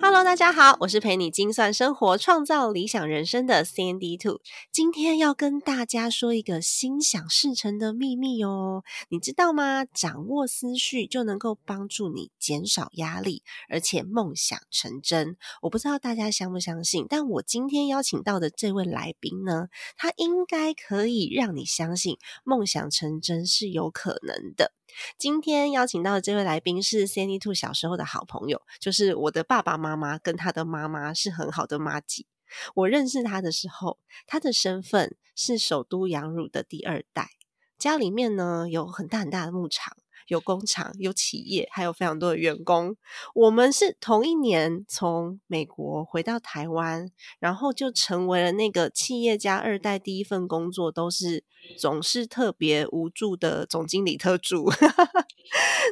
Hello，大家好，我是陪你精算生活、创造理想人生的 Sandy Two。今天要跟大家说一个心想事成的秘密哦，你知道吗？掌握思绪就能够帮助你减少压力，而且梦想成真。我不知道大家相不相信，但我今天邀请到的这位来宾呢，他应该可以让你相信梦想成真是有可能的。今天邀请到的这位来宾是 Sandy Two 小时候的好朋友，就是我的爸爸妈妈跟他的妈妈是很好的妈吉。我认识他的时候，他的身份是首都养乳的第二代，家里面呢有很大很大的牧场。有工厂、有企业，还有非常多的员工。我们是同一年从美国回到台湾，然后就成为了那个企业家二代。第一份工作都是总是特别无助的总经理特助。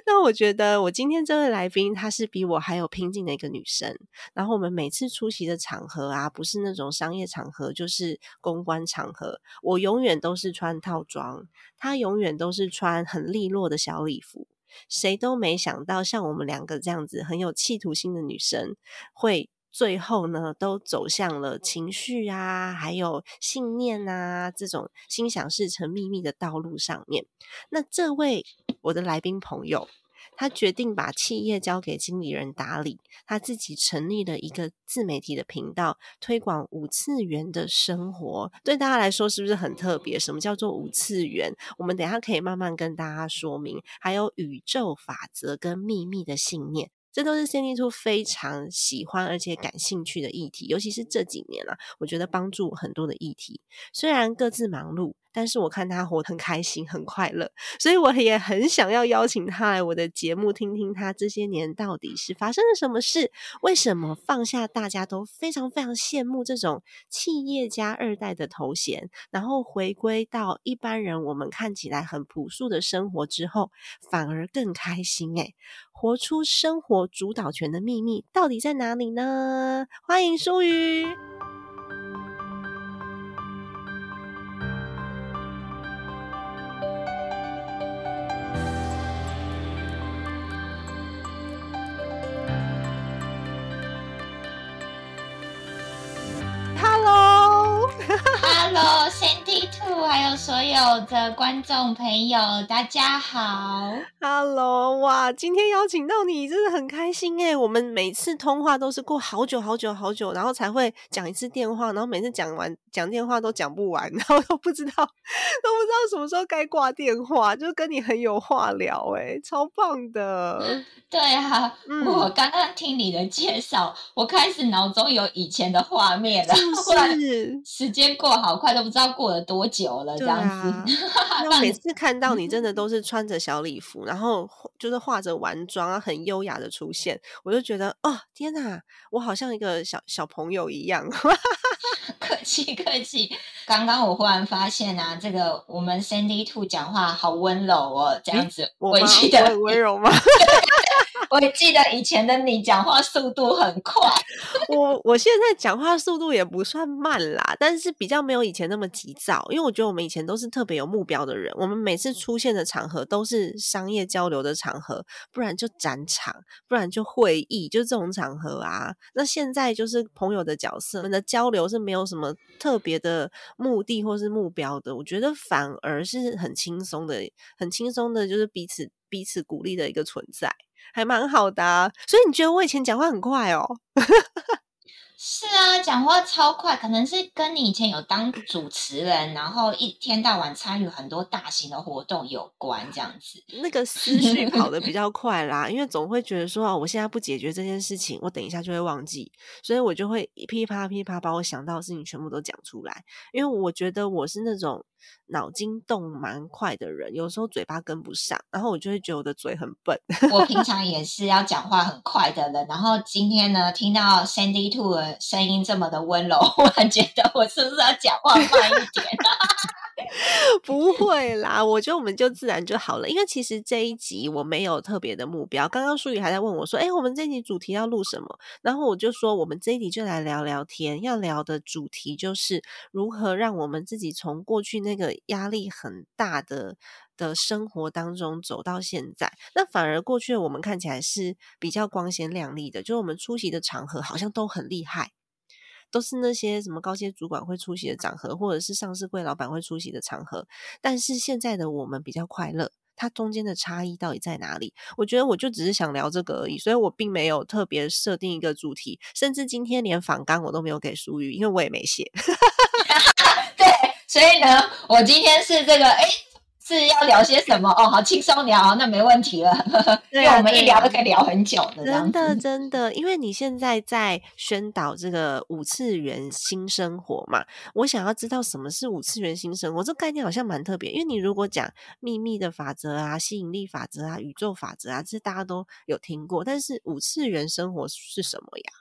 那我觉得我今天这位来宾，她是比我还有拼劲的一个女生。然后我们每次出席的场合啊，不是那种商业场合，就是公关场合，我永远都是穿套装，她永远都是穿很利落的小礼服。谁都没想到，像我们两个这样子很有企图心的女生，会最后呢都走向了情绪啊，还有信念啊这种心想事成秘密的道路上面。那这位我的来宾朋友。他决定把企业交给经理人打理，他自己成立了一个自媒体的频道，推广五次元的生活。对大家来说，是不是很特别？什么叫做五次元？我们等下可以慢慢跟大家说明。还有宇宙法则跟秘密的信念。这都是 Cindy 兔非常喜欢而且感兴趣的议题，尤其是这几年啊，我觉得帮助很多的议题。虽然各自忙碌，但是我看他活得很开心、很快乐，所以我也很想要邀请他来我的节目，听听他这些年到底是发生了什么事，为什么放下大家都非常非常羡慕这种企业家二代的头衔，然后回归到一般人我们看起来很朴素的生活之后，反而更开心诶活出生活主导权的秘密到底在哪里呢？欢迎舒瑜。Hello，Sandy Two，还有所有的观众朋友，大家好。Hello，哇，今天邀请到你，真的很开心哎。我们每次通话都是过好久好久好久，然后才会讲一次电话，然后每次讲完讲电话都讲不完，然后都不知道都不知道什么时候该挂电话，就跟你很有话聊哎，超棒的。对啊，我刚刚听你的介绍，我开始脑中有以前的画面了，是 时间过好快，都不知道过了多久了，这样子。每次看到你，真的都是穿着小礼服，然后就是化着完妆啊，很优雅的出现，我就觉得哦，天哪，我好像一个小小朋友一样。客气客气，刚刚我忽然发现啊，这个我们 Sandy Two 讲话好温柔哦，这样子，我记得很温柔吗？我也记得以前的你讲话速度很快，我我现在讲话速度也不算慢啦，但是比较没有以前那么急躁，因为我觉得我们以前都是特别有目标的人，我们每次出现的场合都是商业交流的场合，不然就展场，不然就会议，就这种场合啊。那现在就是朋友的角色，我们的交流是没有什么特别的目的或是目标的，我觉得反而是很轻松的，很轻松的，就是彼此彼此鼓励的一个存在。还蛮好的，所以你觉得我以前讲话很快哦？是啊，讲话超快，可能是跟你以前有当主持人，然后一天到晚参与很多大型的活动有关，这样子。那个思绪跑得比较 快啦，因为总会觉得说，哦，我现在不解决这件事情，我等一下就会忘记，所以我就会噼啪噼啪把我想到的事情全部都讲出来。因为我觉得我是那种脑筋动蛮快的人，有时候嘴巴跟不上，然后我就会觉得我的嘴很笨。我平常 也是要讲话很快的人，然后今天呢，听到 Sandy Two 的声音这么的温柔，我觉得我是不是要讲话慢一点？不会啦，我觉得我们就自然就好了。因为其实这一集我没有特别的目标。刚刚淑宇还在问我说：“哎，我们这一集主题要录什么？”然后我就说：“我们这一集就来聊聊天，要聊的主题就是如何让我们自己从过去那个压力很大的的生活当中走到现在。那反而过去我们看起来是比较光鲜亮丽的，就是我们出席的场合好像都很厉害。”都是那些什么高阶主管会出席的场合，或者是上市柜老板会出席的场合。但是现在的我们比较快乐，它中间的差异到底在哪里？我觉得我就只是想聊这个而已，所以我并没有特别设定一个主题，甚至今天连访纲我都没有给淑玉，因为我也没写。对，所以呢，我今天是这个，哎。是要聊些什么哦？好轻松聊，那没问题了。因为我们一聊都可以聊很久的，真的真的。因为你现在在宣导这个五次元新生活嘛，我想要知道什么是五次元新生活，这概念好像蛮特别。因为你如果讲秘密的法则啊、吸引力法则啊、宇宙法则啊，这大家都有听过，但是五次元生活是什么呀？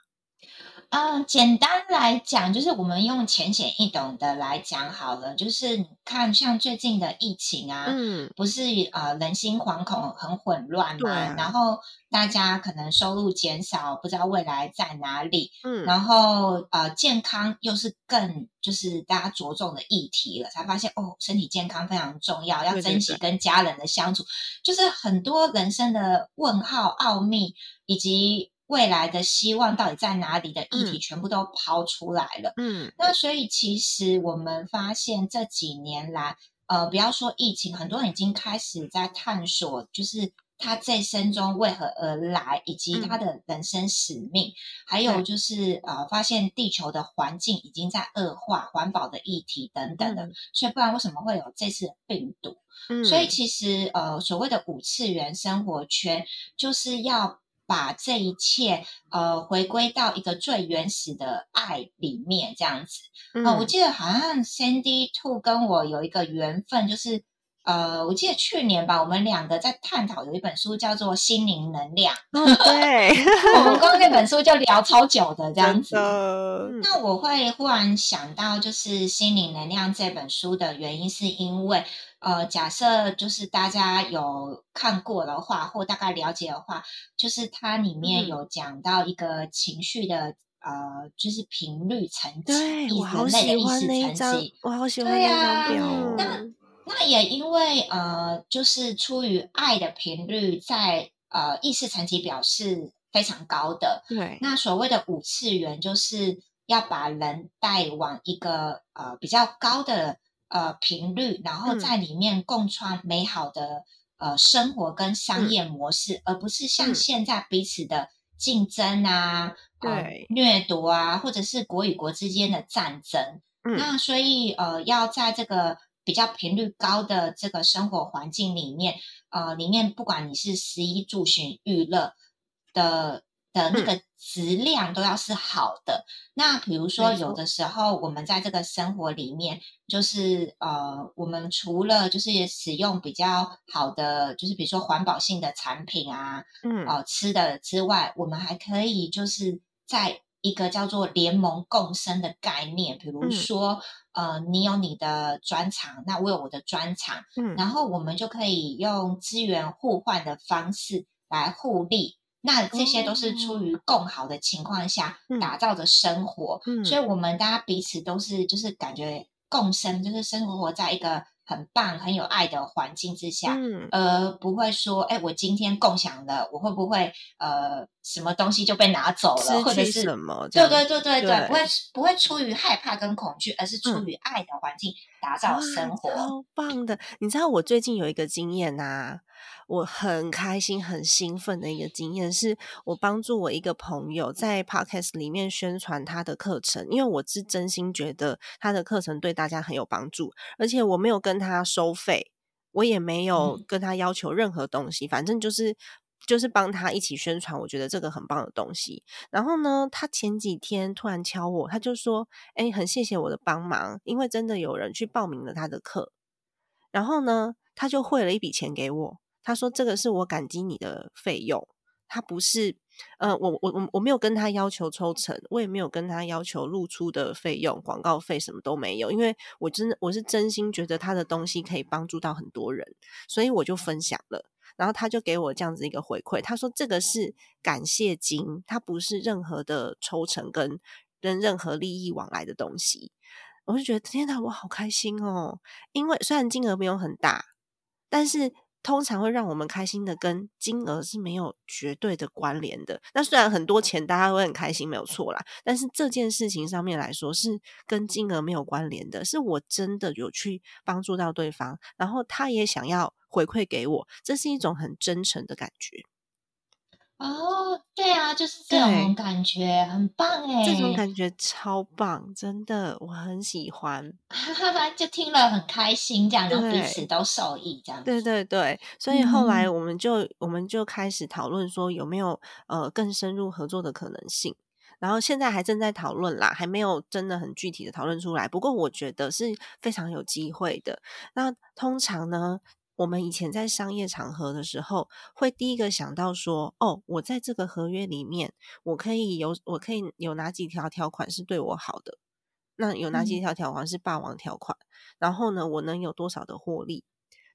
嗯，简单来讲，就是我们用浅显易懂的来讲好了。就是你看，像最近的疫情啊，嗯，不是呃人心惶恐、很混乱嘛，然后大家可能收入减少，不知道未来在哪里，嗯，然后呃健康又是更就是大家着重的议题了，才发现哦，身体健康非常重要，要珍惜跟家人的相处，就是很多人生的问号、奥秘以及。未来的希望到底在哪里的议题全部都抛出来了。嗯，那所以其实我们发现这几年来，呃，不要说疫情，很多人已经开始在探索，就是他这生中为何而来，以及他的人生使命，还有就是呃，发现地球的环境已经在恶化，环保的议题等等的。所以不然为什么会有这次病毒？嗯，所以其实呃，所谓的五次元生活圈就是要。把这一切呃回归到一个最原始的爱里面，这样子。呃，我记得好像 Sandy Two 跟我有一个缘分，就是呃，我记得去年吧，我们两个在探讨有一本书叫做《心灵能量》。对，我们光那本书就聊超久的这样子。那我会忽然想到，就是《心灵能量》这本书的原因，是因为。呃，假设就是大家有看过的话，或大概了解的话，就是它里面有讲到一个情绪的呃，就是频率层级，对我好喜欢那张，我好喜欢那张表。那那也因为呃，就是出于爱的频率，在呃意识层级表示非常高的。对，那所谓的五次元，就是要把人带往一个呃比较高的。呃，频率，然后在里面共创美好的呃生活跟商业模式，而不是像现在彼此的竞争啊、对掠夺啊，或者是国与国之间的战争。那所以呃，要在这个比较频率高的这个生活环境里面，呃，里面不管你是食衣住行娱乐的。的那个质量都要是好的。那比如说，有的时候我们在这个生活里面，就是呃，我们除了就是使用比较好的，就是比如说环保性的产品啊，嗯，呃，吃的之外，我们还可以就是在一个叫做联盟共生的概念，比如说，呃，你有你的专长，那我有我的专长，嗯，然后我们就可以用资源互换的方式来互利。那这些都是出于共好的情况下打造的生活，嗯所以我们大家彼此都是就是感觉共生，就是生活在一个很棒、很有爱的环境之下，嗯、而，不会说，哎，我今天共享了，我会不会呃什么东西就被拿走了，或者是什么？对对对对对，不会不会出于害怕跟恐惧，而是出于爱的环境打造生活，超棒的。你知道我最近有一个经验呐。我很开心、很兴奋的一个经验，是我帮助我一个朋友在 Podcast 里面宣传他的课程，因为我是真心觉得他的课程对大家很有帮助，而且我没有跟他收费，我也没有跟他要求任何东西，反正就是就是帮他一起宣传，我觉得这个很棒的东西。然后呢，他前几天突然敲我，他就说：“哎，很谢谢我的帮忙，因为真的有人去报名了他的课。”然后呢，他就汇了一笔钱给我。他说：“这个是我感激你的费用，他不是……呃，我我我我没有跟他要求抽成，我也没有跟他要求露出的费用、广告费什么都没有，因为我真的我是真心觉得他的东西可以帮助到很多人，所以我就分享了。然后他就给我这样子一个回馈，他说这个是感谢金，它不是任何的抽成跟跟任何利益往来的东西。”我就觉得天哪，我好开心哦！因为虽然金额没有很大，但是通常会让我们开心的跟金额是没有绝对的关联的。那虽然很多钱大家会很开心，没有错啦，但是这件事情上面来说是跟金额没有关联的，是我真的有去帮助到对方，然后他也想要回馈给我，这是一种很真诚的感觉。哦，对啊，就是这种感觉，很棒哎！这种感觉超棒，真的，我很喜欢。就听了很开心，这样，然后彼此都受益，这样。对对对，所以后来我们就我们就开始讨论说有没有呃更深入合作的可能性，然后现在还正在讨论啦，还没有真的很具体的讨论出来。不过我觉得是非常有机会的。那通常呢？我们以前在商业场合的时候，会第一个想到说：“哦，我在这个合约里面，我可以有，我可以有哪几条条款是对我好的？那有哪几条条款是霸王条款？然后呢，我能有多少的获利？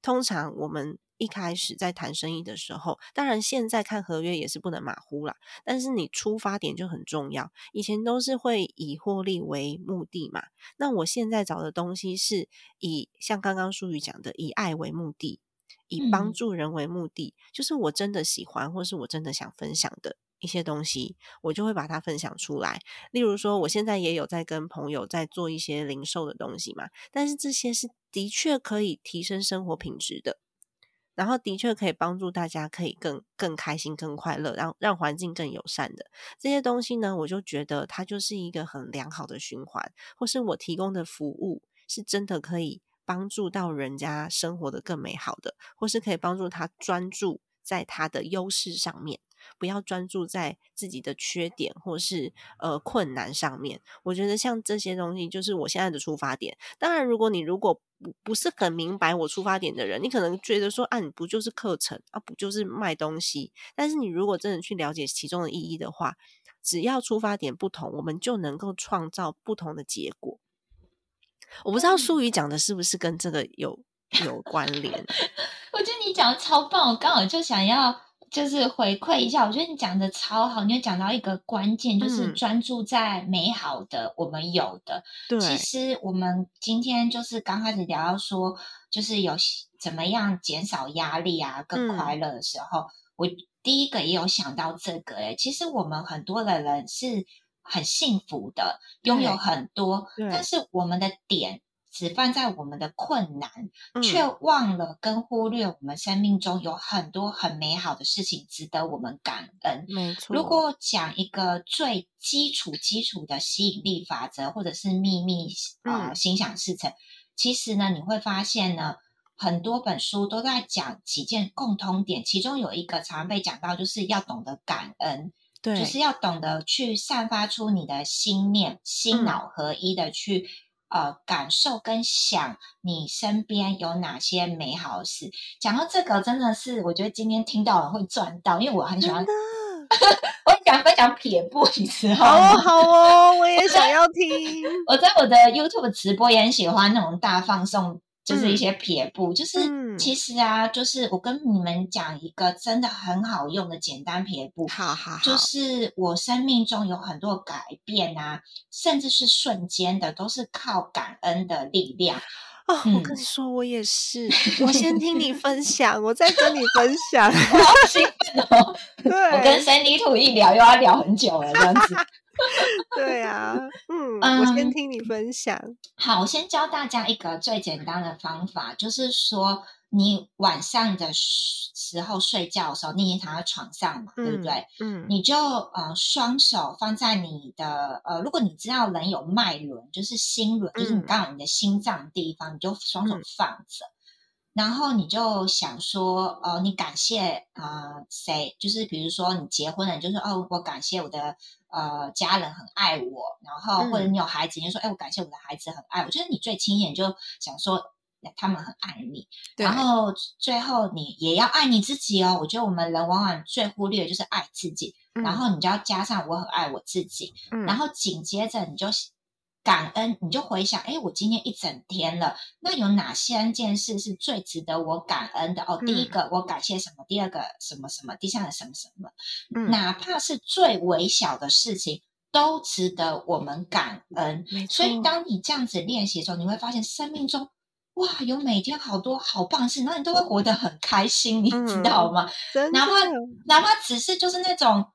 通常我们。”一开始在谈生意的时候，当然现在看合约也是不能马虎啦。但是你出发点就很重要。以前都是会以获利为目的嘛，那我现在找的东西是以像刚刚淑宇讲的，以爱为目的，以帮助人为目的，就是我真的喜欢或是我真的想分享的一些东西，我就会把它分享出来。例如说，我现在也有在跟朋友在做一些零售的东西嘛，但是这些是的确可以提升生活品质的。然后的确可以帮助大家，可以更更开心、更快乐，让让环境更友善的这些东西呢，我就觉得它就是一个很良好的循环，或是我提供的服务是真的可以帮助到人家生活的更美好的，或是可以帮助他专注在他的优势上面。不要专注在自己的缺点或是呃困难上面。我觉得像这些东西，就是我现在的出发点。当然，如果你如果不不是很明白我出发点的人，你可能觉得说啊，你不就是课程啊，不就是卖东西？但是你如果真的去了解其中的意义的话，只要出发点不同，我们就能够创造不同的结果。我不知道淑宇讲的是不是跟这个有有关联？我觉得你讲的超棒，我刚好就想要。就是回馈一下，我觉得你讲的超好，你有讲到一个关键，就是专注在美好的我们有的。对，其实我们今天就是刚开始聊到说，就是有怎么样减少压力啊，更快乐的时候，我第一个也有想到这个。诶其实我们很多的人是很幸福的，拥有很多，但是我们的点。只放在我们的困难，却忘了跟忽略我们生命中有很多很美好的事情值得我们感恩。没错，如果讲一个最基础基础的吸引力法则，或者是秘密啊心想事成，其实呢，你会发现呢，很多本书都在讲几件共通点，其中有一个常被讲到，就是要懂得感恩，对，就是要懂得去散发出你的心念，心脑合一的去。呃，感受跟想你身边有哪些美好的事？讲到这个，真的是我觉得今天听到了会赚到，因为我很喜欢，我很喜欢分享撇步，你知道吗？哦，好哦，我 也想要听。我在我的 YouTube 直播也很喜欢那种大放送。就是一些撇步，就是其实啊，就是我跟你们讲一个真的很好用的简单撇步，好好，就是我生命中有很多改变啊，甚至是瞬间的，都是靠感恩的力量。哦，我跟你说，我也是，我先听你分享，我再跟你分享，我好兴奋哦！对，我跟三 D 土一聊，又要聊很久了，这样子。对啊，嗯，我先听你分享。好，我先教大家一个最简单的方法，就是说，你晚上的时候睡觉的时候，你已经躺在床上嘛，对不对？嗯，你就呃双手放在你的呃，如果你知道人有脉轮，就是心轮，就是你刚好你的心脏地方，你就双手放着，然后你就想说，呃，你感谢呃谁？就是比如说你结婚了，就是哦，我感谢我的呃家人很爱我，然后或者你有孩子，你就说，哎，我感谢我的孩子很爱我。就是你最亲眼就想说。他们很爱你，然后最后你也要爱你自己哦。我觉得我们人往往最忽略的就是爱自己，然后你就要加上我很爱我自己，然后紧接着你就感恩，你就回想，哎，我今天一整天了，那有哪些件事是最值得我感恩的？哦，第一个我感谢什么？第二个什么什么？第三个什么什么？哪怕是最微小的事情，都值得我们感恩。所以当你这样子练习的时候，你会发现生命中。哇，有每天好多好棒的事，那你都会活得很开心，你知道吗？哪怕哪怕只是就是那种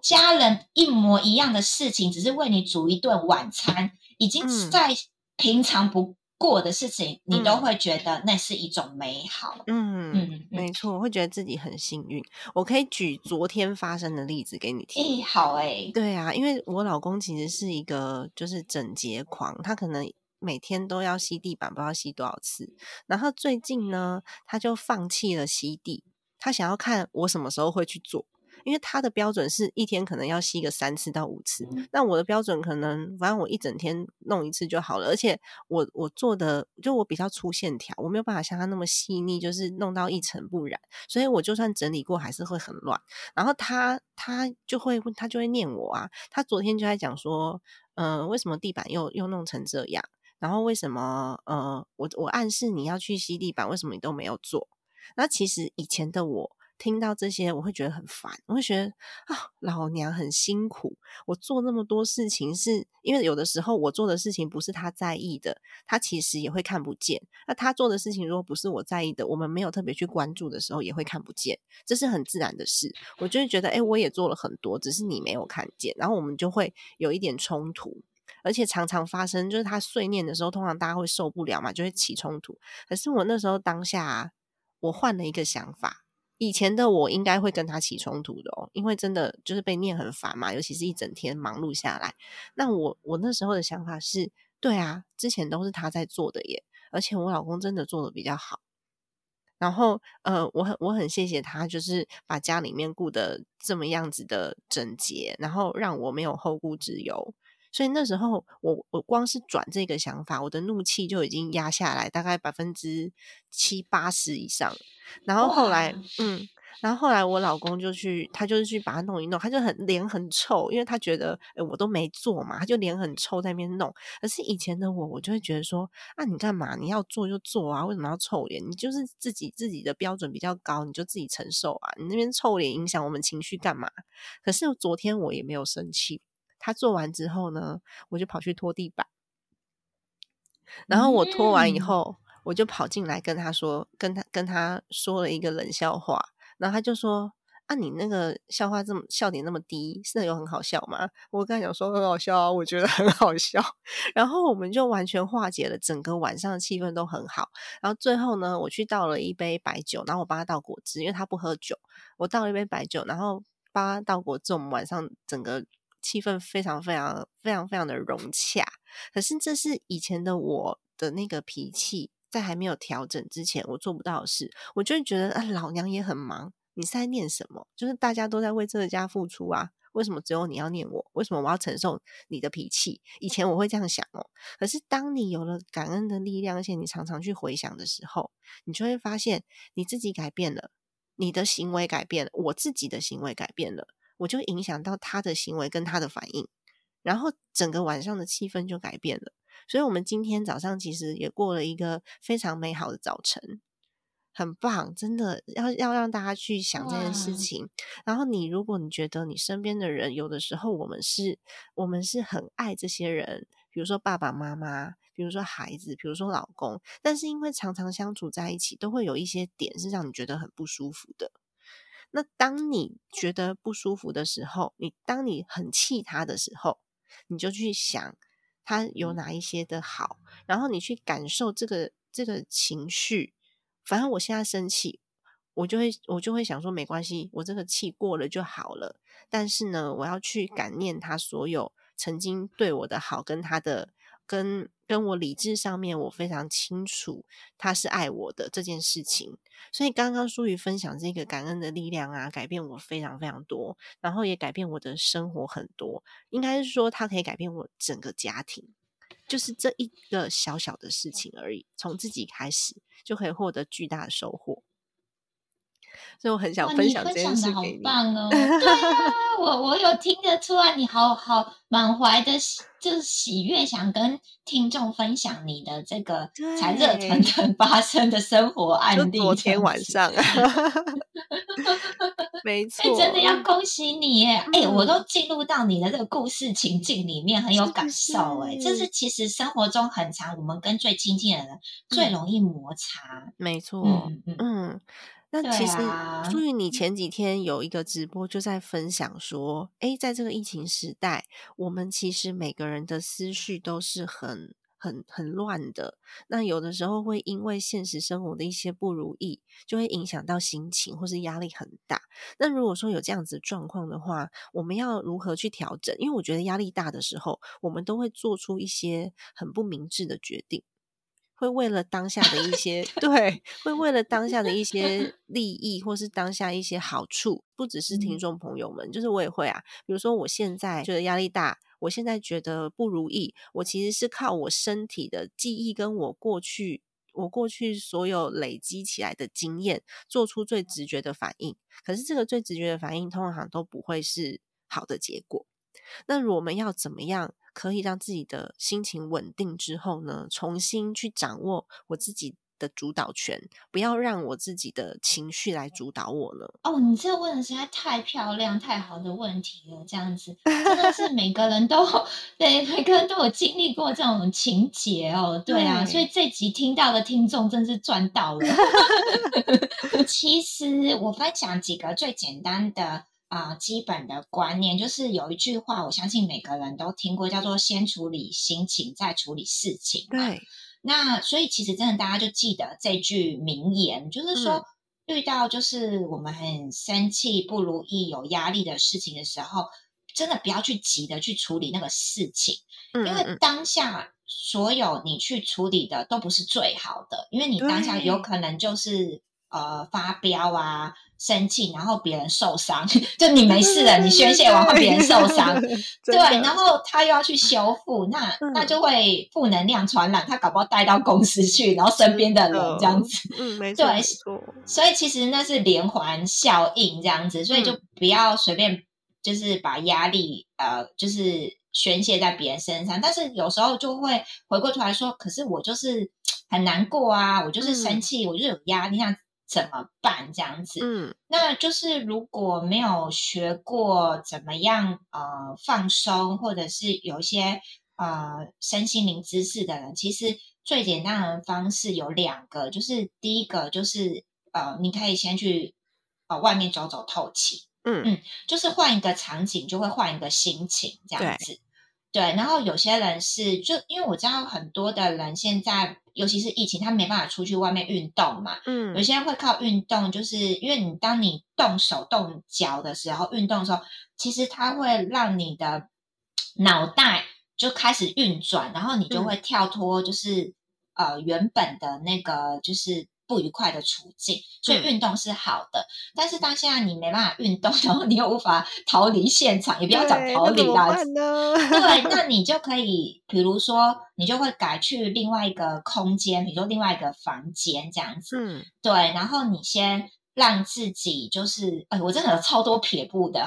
家人一模一样的事情，只是为你煮一顿晚餐，已经在平常不过的事情，你都会觉得那是一种美好。嗯嗯，没错，我会觉得自己很幸运。我可以举昨天发生的例子给你听。哎，好哎，对啊，因为我老公其实是一个就是整洁狂，他可能。每天都要吸地板，不知道吸多少次。然后最近呢，他就放弃了吸地，他想要看我什么时候会去做，因为他的标准是一天可能要吸个三次到五次。那我的标准可能，反正我一整天弄一次就好了。而且我我做的就我比较粗线条，我没有办法像他那么细腻，就是弄到一尘不染。所以我就算整理过，还是会很乱。然后他他就会他就会念我啊，他昨天就在讲说，嗯，为什么地板又又弄成这样？然后为什么呃，我我暗示你要去吸地板，为什么你都没有做？那其实以前的我听到这些，我会觉得很烦，我会觉得啊，老娘很辛苦，我做那么多事情，是因为有的时候我做的事情不是他在意的，他其实也会看不见。那他做的事情如果不是我在意的，我们没有特别去关注的时候，也会看不见，这是很自然的事。我就会觉得，哎，我也做了很多，只是你没有看见，然后我们就会有一点冲突。而且常常发生，就是他碎念的时候，通常大家会受不了嘛，就会起冲突。可是我那时候当下，我换了一个想法，以前的我应该会跟他起冲突的哦，因为真的就是被念很烦嘛，尤其是一整天忙碌下来。那我我那时候的想法是，对啊，之前都是他在做的耶，而且我老公真的做的比较好。然后呃，我很我很谢谢他，就是把家里面顾得这么样子的整洁，然后让我没有后顾之忧。所以那时候，我我光是转这个想法，我的怒气就已经压下来，大概百分之七八十以上。然后后来，嗯，然后后来我老公就去，他就是去把它弄一弄，他就很脸很臭，因为他觉得，哎，我都没做嘛，他就脸很臭在那边弄。可是以前的我，我就会觉得说，啊，你干嘛？你要做就做啊，为什么要臭脸？你就是自己自己的标准比较高，你就自己承受啊。你那边臭脸影响我们情绪干嘛？可是昨天我也没有生气。他做完之后呢，我就跑去拖地板。然后我拖完以后，我就跑进来跟他说，跟他跟他说了一个冷笑话。然后他就说：“啊，你那个笑话这么笑点那么低，是有很好笑吗？”我跟他讲说很好笑啊，我觉得很好笑。然后我们就完全化解了整个晚上的气氛都很好。然后最后呢，我去倒了一杯白酒，然后我帮他倒果汁，因为他不喝酒。我倒了一杯白酒，然后帮他倒果汁。我们晚上整个。气氛非常非常非常非常的融洽，可是这是以前的我的那个脾气，在还没有调整之前，我做不到的事。我就会觉得啊，老娘也很忙，你在念什么？就是大家都在为这个家付出啊，为什么只有你要念我？为什么我要承受你的脾气？以前我会这样想哦，可是当你有了感恩的力量，而且你常常去回想的时候，你就会发现你自己改变了，你的行为改变了，我自己的行为改变了。我就影响到他的行为跟他的反应，然后整个晚上的气氛就改变了。所以，我们今天早上其实也过了一个非常美好的早晨，很棒，真的要要让大家去想这件事情。然后，你如果你觉得你身边的人有的时候我们是，我们是很爱这些人，比如说爸爸妈妈，比如说孩子，比如说老公，但是因为常常相处在一起，都会有一些点是让你觉得很不舒服的。那当你觉得不舒服的时候，你当你很气他的时候，你就去想他有哪一些的好，然后你去感受这个这个情绪反正我现在生气，我就会我就会想说，没关系，我这个气过了就好了。但是呢，我要去感念他所有曾经对我的好，跟他的。跟跟我理智上面，我非常清楚他是爱我的这件事情，所以刚刚淑瑜分享这个感恩的力量啊，改变我非常非常多，然后也改变我的生活很多。应该是说，它可以改变我整个家庭，就是这一个小小的事情而已，从自己开始就可以获得巨大的收获。所以我很想分享这件事给你。棒哦！对啊，我我有听得出来，你好好满怀的，就是喜悦，想跟听众分享你的这个才热腾腾发生的生活 案例。昨天晚上，没错，真的要恭喜你耶！哎，我都进入到你的这个故事情境里面，很有感受。哎，这是其实生活中很长，我们跟最亲近的人最容易摩擦。没错，嗯嗯。那其实，朱宇，你前几天有一个直播，就在分享说，哎，在这个疫情时代，我们其实每个人的思绪都是很、很、很乱的。那有的时候会因为现实生活的一些不如意，就会影响到心情，或是压力很大。那如果说有这样子状况的话，我们要如何去调整？因为我觉得压力大的时候，我们都会做出一些很不明智的决定。会为了当下的一些 对，会为了当下的一些 利益，或是当下一些好处，不只是听众朋友们，就是我也会啊。比如说，我现在觉得压力大，我现在觉得不如意，我其实是靠我身体的记忆，跟我过去我过去所有累积起来的经验，做出最直觉的反应。可是这个最直觉的反应，通常都不会是好的结果。那我们要怎么样？可以让自己的心情稳定之后呢，重新去掌握我自己的主导权，不要让我自己的情绪来主导我呢。哦，你这问的实在太漂亮、太好的问题了，这样子真的是每个人都对每个人都有经历过这种情节哦。对啊，所以这集听到的听众真是赚到了。其实我分享几个最简单的。啊，基本的观念。就是有一句话，我相信每个人都听过，叫做“先处理心情，再处理事情”。对，那所以其实真的大家就记得这句名言，就是说遇到就是我们很生气、不如意、有压力的事情的时候，真的不要去急的去处理那个事情，因为当下所有你去处理的都不是最好的，因为你当下有可能就是呃发飙啊。生气，然后别人受伤，就你没事了，你宣泄完后别人受伤，对，然后他又要去修复，那那就会负能量传染，他搞不好带到公司去，然后身边的人这样子，嗯，没 错，对，所以其实那是连环效应这样子，所以就不要随便就是把压力呃就是宣泄在别人身上，但是有时候就会回过头来说，可是我就是 很难过啊，我就是生气，我就有压力，那。怎么办？这样子，嗯，那就是如果没有学过怎么样呃放松，或者是有一些呃身心灵知识的人，其实最简单的方式有两个，就是第一个就是呃，你可以先去呃外面走走透气，嗯嗯，就是换一个场景，就会换一个心情，这样子。对，然后有些人是就因为我知道很多的人现在，尤其是疫情，他没办法出去外面运动嘛。嗯，有些人会靠运动，就是因为你当你动手动脚的时候，运动的时候，其实它会让你的脑袋就开始运转，然后你就会跳脱，就是呃原本的那个就是。不愉快的处境，所以运动是好的。但是当现在你没办法运动，然后你又无法逃离现场，也不要讲逃离啦。对，那你就可以，比如说，你就会改去另外一个空间，比如说另外一个房间这样子。嗯，对。然后你先。让自己就是，哎，我真的有超多撇步的，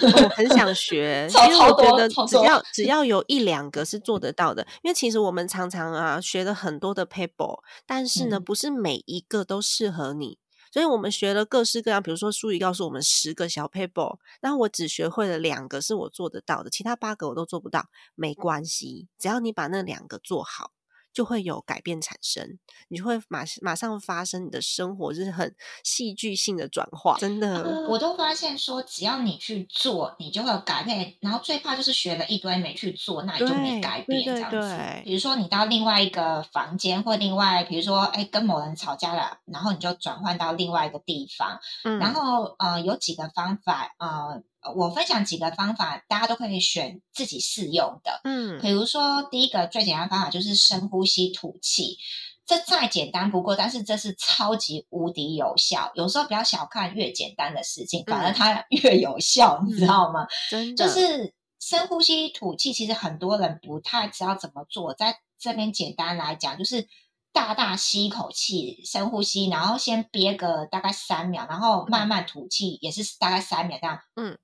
我很想 学，超超多，只要只要有一两个是做得到的，因为其实我们常常啊学了很多的 paper，但是呢，不是每一个都适合你，所以我们学了各式各样，比如说书语告诉我们十个小 paper，那我只学会了两个是我做得到的，其他八个我都做不到，没关系，只要你把那两个做好。就会有改变产生，你就会马马上发生你的生活就是很戏剧性的转化，真的。我都发现说，只要你去做，你就会有改变。然后最怕就是学了一堆没去做，那你就没改变这样子。比如说你到另外一个房间，或另外比如说哎跟某人吵架了，然后你就转换到另外一个地方，然后呃有几个方法呃。我分享几个方法，大家都可以选自己适用的。嗯，比如说第一个最简单方法就是深呼吸吐气，这再简单不过，但是这是超级无敌有效。有时候不要小看越简单的事情，反而它 越有效，你知道吗？真的，就是深呼吸吐气，其实很多人不太知道怎么做。在这边简单来讲，就是大大吸一口气，深呼吸，然后先憋个大概三秒，然后慢慢吐气，也是大概三秒这样。嗯。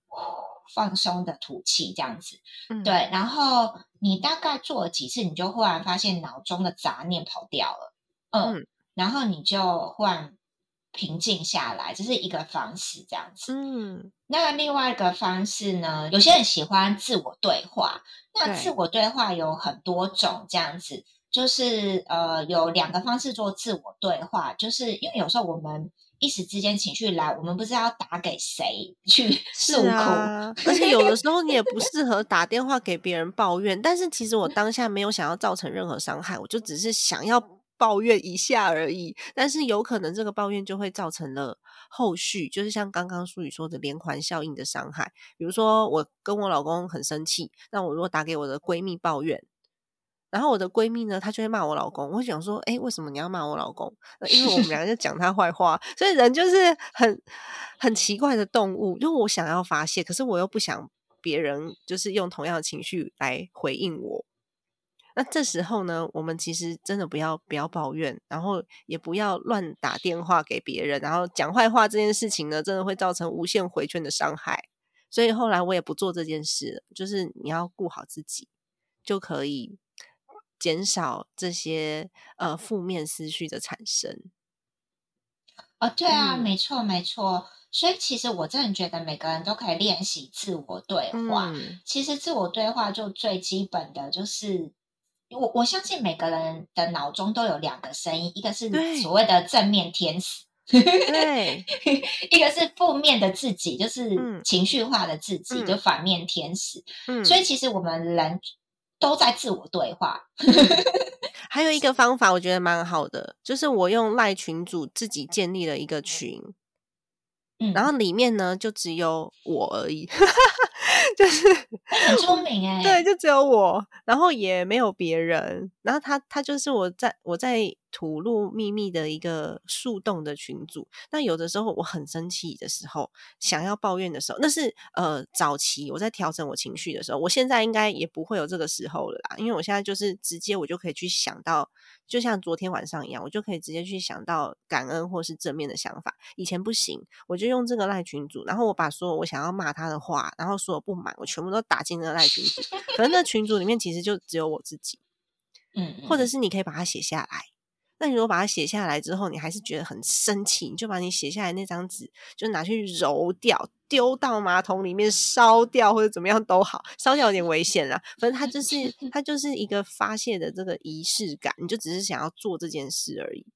放松的吐气，这样子，嗯对。然后你大概做了几次，你就忽然发现脑中的杂念跑掉了，嗯。然后你就忽然平静下来，这是一个方式，这样子。嗯。那另外一个方式呢？有些人喜欢自我对话，那自我对话有很多种，这样子，就是呃，有两个方式做自我对话，就是因为有时候我们。一时之间情绪来，我们不知道打给谁去 诉苦，而且有的时候你也不适合打电话给别人抱怨。但是其实我当下没有想要造成任何伤害，我就只是想要抱怨一下而已。但是有可能这个抱怨就会造成了后续，就是像刚刚淑宇说的连环效应的伤害。比如说我跟我老公很生气，那我如果打给我的闺蜜抱怨。然后我的闺蜜呢，她就会骂我老公。我想说，哎，为什么你要骂我老公？因为我们两个就讲他坏话。所以人就是很很奇怪的动物。因为我想要发泄，可是我又不想别人就是用同样的情绪来回应我。那这时候呢，我们其实真的不要不要抱怨，然后也不要乱打电话给别人，然后讲坏话这件事情呢，真的会造成无限回圈的伤害。所以后来我也不做这件事，就是你要顾好自己就可以。减少这些呃负面思绪的产生。哦，对啊，没错，没错。所以其实我真的觉得每个人都可以练习自我对话。其实自我对话就最基本的就是，我我相信每个人的脑中都有两个声音，一个是所谓的正面天使，对，一个是负面的自己，就是情绪化的自己，就反面天使。嗯，所以其实我们人。都在自我对话。还有一个方法，我觉得蛮好的，就是我用赖群主自己建立了一个群，嗯，然后里面呢就只有我而已。就是很聪明哎，对，就只有我，然后也没有别人，然后他他就是我在我在吐露秘密的一个树洞的群组。那有的时候我很生气的时候，想要抱怨的时候，那是呃早期我在调整我情绪的时候，我现在应该也不会有这个时候了啦，因为我现在就是直接我就可以去想到。就像昨天晚上一样，我就可以直接去想到感恩或是正面的想法。以前不行，我就用这个赖群组，然后我把所有我想要骂他的话，然后所有不满，我全部都打进那个赖群组。可是那群组里面其实就只有我自己，嗯，或者是你可以把它写下来。那你如果把它写下来之后，你还是觉得很生气，你就把你写下来那张纸就拿去揉掉，丢到马桶里面烧掉，或者怎么样都好，烧掉有点危险啦。反正它就是 它就是一个发泄的这个仪式感，你就只是想要做这件事而已。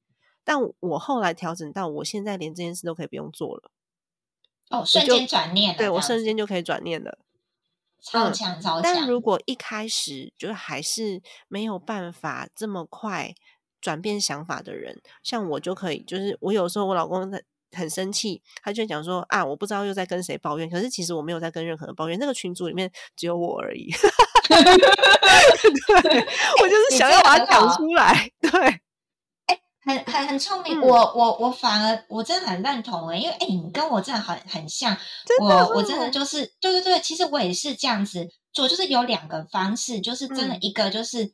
但我后来调整到，我现在连这件事都可以不用做了。哦，瞬间转念，对我瞬间就可以转念了，超强超强。但如果一开始就还是没有办法这么快。转变想法的人，像我就可以，就是我有时候我老公很很生气，他就讲说啊，我不知道又在跟谁抱怨，可是其实我没有在跟任何人抱怨，那个群组里面只有我而已。对，我就是想要把它讲出来。对，哎，很很很聪明，我我我反而我真的很认同哎，因为哎，你跟我真的很很像，我我真的就是对对对，其实我也是这样子做，就是有两个方式，就是真的一个就是。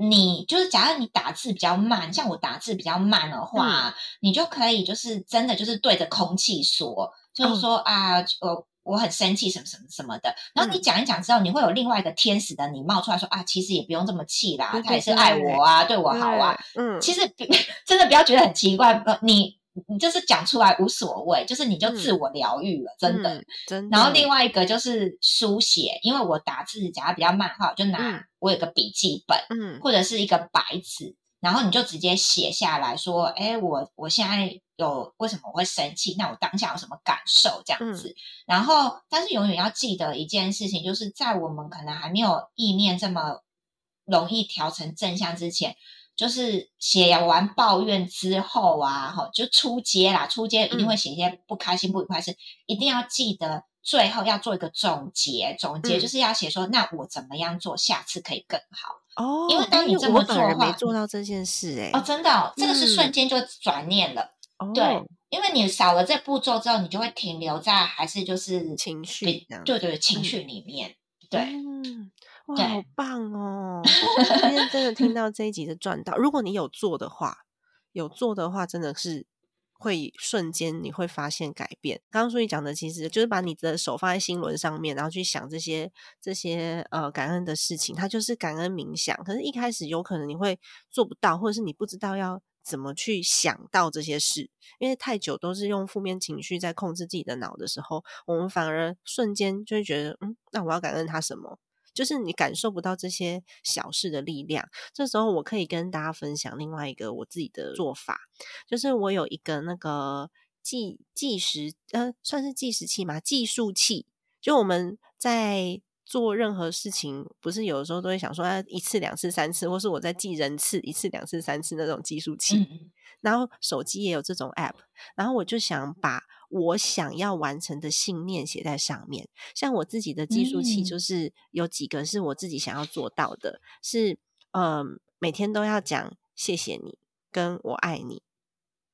你就是，假如你打字比较慢，像我打字比较慢的话，你就可以就是真的就是对着空气说，就是说啊，我我很生气，什么什么什么的。然后你讲一讲之后，你会有另外一个天使的你冒出来说啊，其实也不用这么气啦，他也是爱我啊，对我好啊。嗯，其实 真的不要觉得很奇怪，你你就是讲出来无所谓，就是你就自我疗愈了，真的，真。然后另外一个就是书写，因为我打字讲的比较慢话，我就拿我有个笔记本，嗯，或者是一个白纸，然后你就直接写下来说，哎，我我现在有为什么我会生气？那我当下有什么感受？这样子。然后，但是永远要记得一件事情，就是在我们可能还没有意念这么容易调成正向之前。就是写完抱怨之后啊，哈，就出街啦，出街一定会写一些不开心、不愉快事，一定要记得最后要做一个总结，总结就是要写说，那我怎么样做，下次可以更好。哦。因为当你这么做的话，没做到这件事，哎，哦，真的，这个是瞬间就转念了，对，因为你少了这步骤之后，你就会停留在还是就是情绪，对对，情绪里面，对。哇，好棒哦！今天真的听到这一集的赚到。如果你有做的话，有做的话，真的是会瞬间你会发现改变。刚刚苏怡讲的，其实就是把你的手放在心轮上面，然后去想这些这些呃感恩的事情，它就是感恩冥想。可是，一开始有可能你会做不到，或者是你不知道要怎么去想到这些事，因为太久都是用负面情绪在控制自己的脑的时候，我们反而瞬间就会觉得，嗯，那我要感恩他什么？就是你感受不到这些小事的力量，这时候我可以跟大家分享另外一个我自己的做法，就是我有一个那个计计时，呃，算是计时器嘛，计数器。就我们在做任何事情，不是有的时候都会想说，一次、两次、三次，或是我在记人次，一次、两次、三次那种计数器。然后手机也有这种 app，然后我就想把我想要完成的信念写在上面。像我自己的计数器，就是有几个是我自己想要做到的，是嗯，每天都要讲谢谢你，跟我爱你。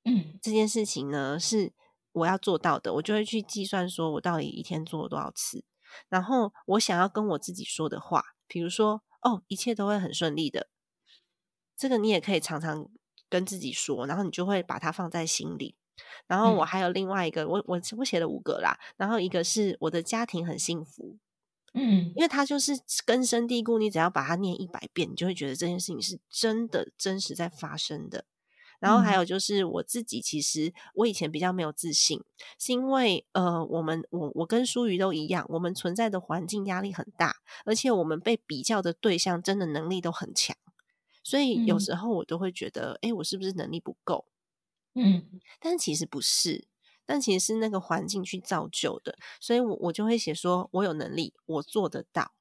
嗯，这件事情呢是我要做到的，我就会去计算说我到底一天做了多少次。然后我想要跟我自己说的话，比如说哦，一切都会很顺利的。这个你也可以常常。跟自己说，然后你就会把它放在心里。然后我还有另外一个，我我我写了五个啦。然后一个是我的家庭很幸福，嗯，因为它就是根深蒂固，你只要把它念一百遍，你就会觉得这件事情是真的真实在发生的。然后还有就是我自己，其实我以前比较没有自信，是因为呃，我们我我跟舒瑜都一样，我们存在的环境压力很大，而且我们被比较的对象真的能力都很强。所以有时候我都会觉得，哎，我是不是能力不够？嗯，但其实不是，但其实是那个环境去造就的。所以，我我就会写说，我有能力，我做得到。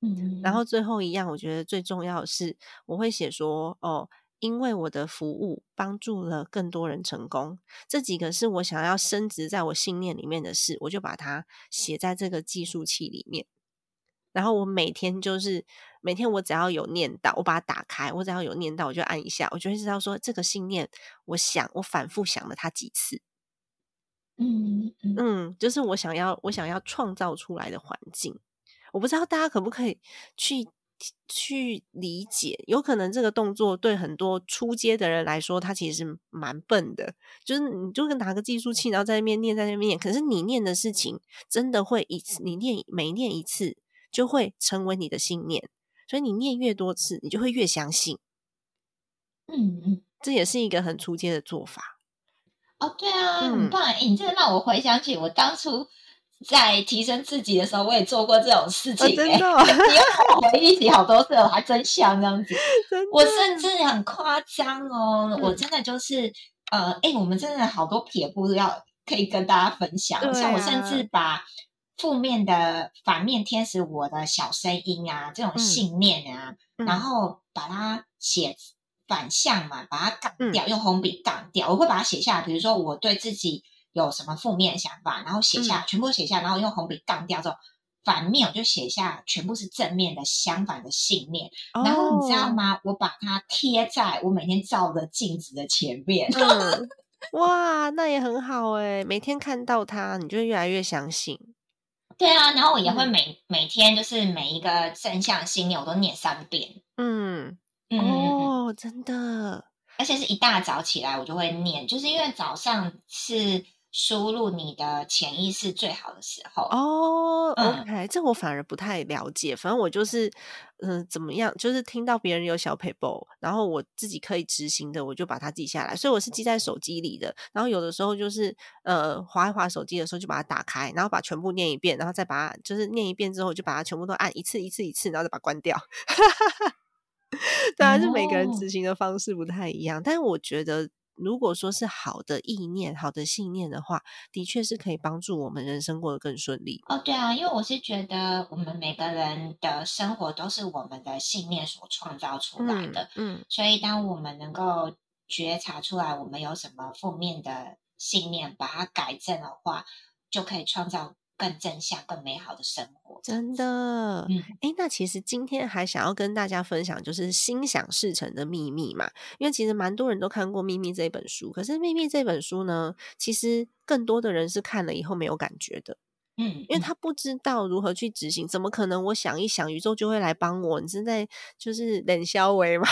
嗯，然后最后一样，我觉得最重要的是，我会写说，哦，因为我的服务帮助了更多人成功，这几个是我想要升值在我信念里面的事，我就把它写在这个计数器里面。然后我每天就是每天，我只要有念到，我把它打开，我只要有念到，我就按一下，我就会知道说这个信念，我想我反复想了它几次，嗯。嗯，就是我想要我想要创造出来的环境，我不知道大家可不可以去去理解，有可能这个动作对很多出街的人来说，他其实是蛮笨的，就是你就跟拿个计数器，然后在那边念在那边念，可是你念的事情真的会一次，你念每念一次。就会成为你的信念，所以你念越多次，你就会越相信。嗯嗯，这也是一个很出街的做法。哦，对啊，很棒！你这个让我回想起我当初在提升自己的时候，我也做过这种事情。真的，你又回忆起好多次，我还真像这样子。我甚至很夸张哦，我真的就是呃，哎，我们真的好多撇步要可以跟大家分享。像我甚至把。负面的反面天使，我的小声音啊，这种信念啊，然后把它写反向嘛，把它杠掉，用红笔杠掉。我会把它写下来，比如说我对自己有什么负面想法，然后写下，全部写下，然后用红笔杠掉之后，反面我就写下全部是正面的相反的信念。然后你知道吗？我把它贴在我每天照的镜子的前面。哇，那也很好哎，每天看到它，你就越来越相信。对啊，然后我也会每每天就是每一个正向信念我都念三遍。嗯，哦，真的，而且是一大早起来我就会念，就是因为早上是输入你的潜意识最好的时候哦。OK，这我反而不太了解。反正我就是，嗯，怎么样？就是听到别人有小 paper，然后我自己可以执行的，我就把它记下来。所以我是记在手机里的。然后有的时候就是，呃，划一划手机的时候就把它打开，然后把全部念一遍，然后再把它就是念一遍之后就把它全部都按一次一次一次，然后再把它关掉。当然是每个人执行的方式不太一样，但是我觉得。如果说是好的意念、好的信念的话，的确是可以帮助我们人生过得更顺利。哦，对啊，因为我是觉得我们每个人的生活都是我们的信念所创造出来的。嗯，所以当我们能够觉察出来我们有什么负面的信念，把它改正的话，就可以创造。更正向、更美好的生活，真的。嗯，哎，那其实今天还想要跟大家分享，就是心想事成的秘密嘛。因为其实蛮多人都看过《秘密》这本书，可是《秘密》这本书呢，其实更多的人是看了以后没有感觉的。嗯，因为他不知道如何去执行，怎么可能？我想一想，宇宙就会来帮我？你是在就是冷消维吗？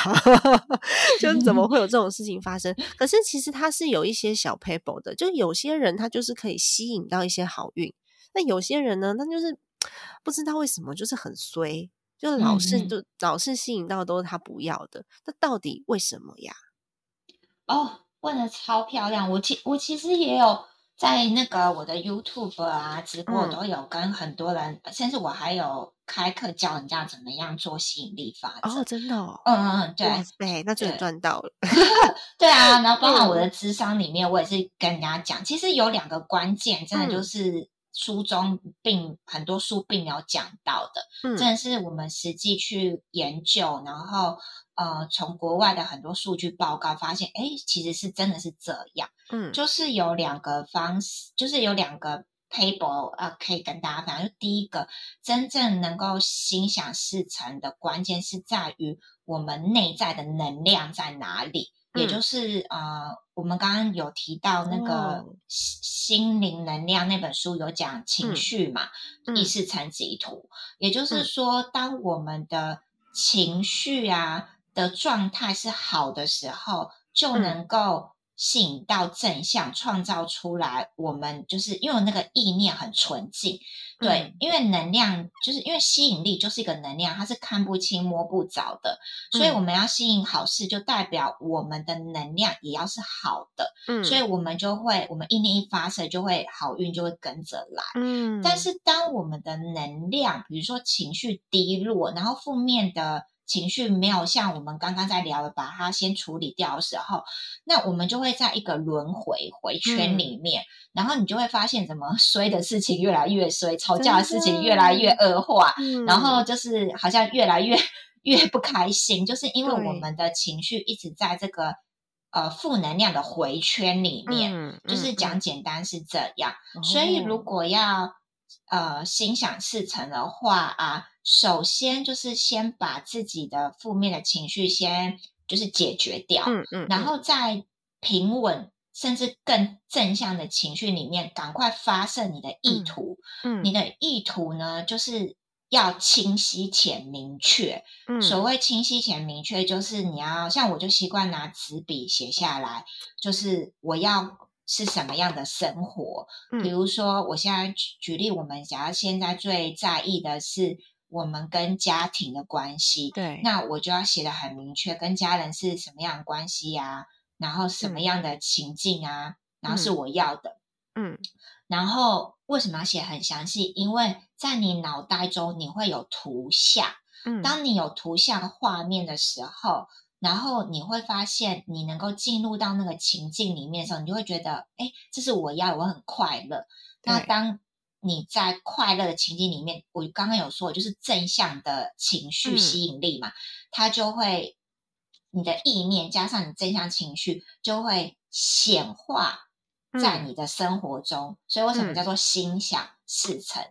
就怎么会有这种事情发生？可是其实它是有一些小 paper 的，就有些人他就是可以吸引到一些好运。那有些人呢，他就是不知道为什么，就是很衰，就老是就老是吸引到都是他不要的。那到底为什么呀？哦，问的超漂亮。我其我其实也有在那个我的 YouTube 啊直播都有跟很多人，甚至我还有开课教人家怎么样做吸引力法则。哦，真的？哦，嗯嗯嗯，对，对，那真的赚到了。对啊，然后包含我的智商里面，我也是跟人家讲，其实有两个关键，真的就是。书中并很多书并没有讲到的，嗯，真的是我们实际去研究，然后呃，从国外的很多数据报告发现，哎，其实是真的是这样，嗯，就是有两个方式，就是有两个 table 呃，可以跟大家分享。就第一个，真正能够心想事成的关键是在于我们内在的能量在哪里。也就是呃，我们刚刚有提到那个心灵能量那本书有讲情绪嘛，意识层级图。也就是说，当我们的情绪啊的状态是好的时候，就能够。吸引到正向，创造出来。我们就是因为那个意念很纯净，对，因为能量就是因为吸引力就是一个能量，它是看不清摸不着的，所以我们要吸引好事，就代表我们的能量也要是好的，嗯，所以我们就会，我们意念一发射，就会好运就会跟着来，嗯。但是当我们的能量，比如说情绪低落，然后负面的。情绪没有像我们刚刚在聊的，把它先处理掉的时候，那我们就会在一个轮回回圈里面，然后你就会发现怎么 衰的事情越来越衰，吵架的事情越来越恶化，然后就是好像越来越越不开心，就是因为我们的情绪一直在这个呃负能量的回圈里面，就是讲简单是这样，所以如果要呃心想事成的话啊。首先就是先把自己的负面的情绪先就是解决掉，嗯嗯，然后在平稳甚至更正向的情绪里面，赶快发射你的意图，嗯，你。的意图呢就是要清晰且明确，嗯，所谓清晰且明确，就是你要像我就习惯拿纸笔写下来，就是我要是什么样的生活，比如说我现在举举例，我们假如现在最在意的是。我们跟家庭的关系，对，那我就要写的很明确，跟家人是什么样的关系呀？然后什么样的情境啊？然后是我要的，嗯，然后为什么要写很详细？因为在你脑袋中你会有图像，嗯，当你有图像画面的时候，然后你会发现你能够进入到那个情境里面的时候，你就会觉得，哎，这是我要，我很快乐。那当你在快乐的情境里面，我刚刚有说，就是正向的情绪吸引力嘛，它就会你的意念加上你正向情绪，就会显化在你的生活中。所以为什么叫做心想事成？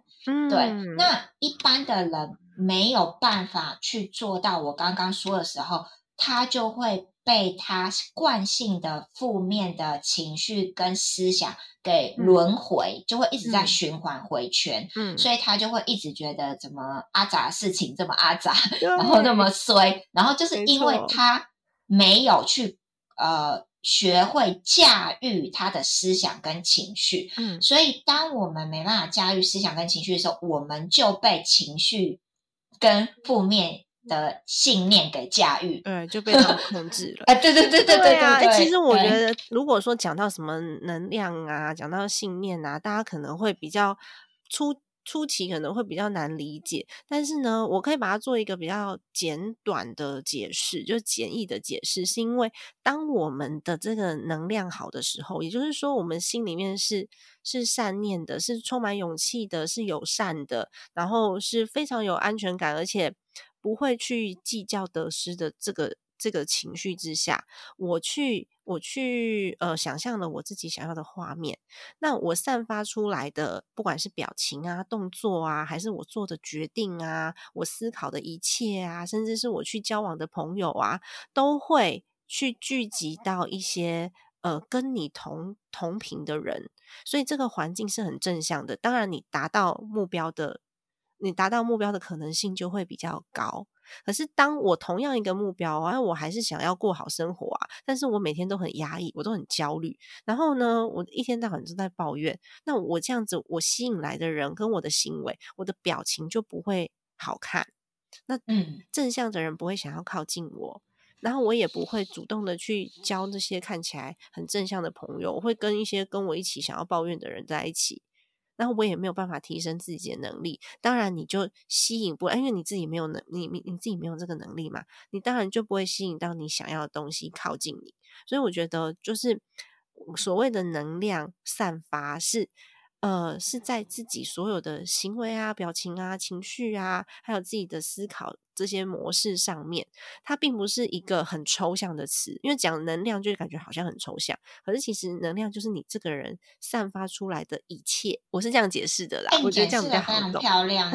对，那一般的人没有办法去做到我刚刚说的时候，他就会。被他惯性的负面的情绪跟思想给轮回，就会一直在循环回圈，嗯，所以他就会一直觉得怎么阿杂事情这么阿杂，然后那么。衰，然后就是因为他没有去呃学会驾驭他的思想跟情绪。嗯，所以当我们没办法驾驭思想跟情绪的时候，我们就被情绪跟负面。的信念给驾驭，对，就被 他们控制了。哎，对对对对对啊！哎，其实我觉得，如果说讲到什么能量啊，讲到信念啊，大家可能会比较初初期可能会比较难理解。但是呢，我可以把它做一个比较简短的解释，就是简易的解释，是因为当我们的这个能量好的时候，也就是说，我们心里面是是善念的，是充满勇气的，是友善的，然后是非常有安全感，而且。不会去计较得失的这个这个情绪之下，我去我去呃想象了我自己想要的画面，那我散发出来的不管是表情啊、动作啊，还是我做的决定啊、我思考的一切啊，甚至是我去交往的朋友啊，都会去聚集到一些呃跟你同同频的人，所以这个环境是很正向的。当然，你达到目标的。你达到目标的可能性就会比较高。可是，当我同样一个目标，啊，我还是想要过好生活啊，但是我每天都很压抑，我都很焦虑。然后呢，我一天到晚都在抱怨。那我这样子，我吸引来的人跟我的行为，我的表情就不会好看。那嗯，正向的人不会想要靠近我，然后我也不会主动的去交那些看起来很正向的朋友。我会跟一些跟我一起想要抱怨的人在一起。那我也没有办法提升自己的能力，当然你就吸引不来，因为你自己没有能，你你你自己没有这个能力嘛，你当然就不会吸引到你想要的东西靠近你。所以我觉得，就是所谓的能量散发是。呃，是在自己所有的行为啊、表情啊、情绪啊，还有自己的思考这些模式上面，它并不是一个很抽象的词。因为讲能量，就感觉好像很抽象，可是其实能量就是你这个人散发出来的一切。我是这样解释的啦，我觉得这样比较好懂。漂亮，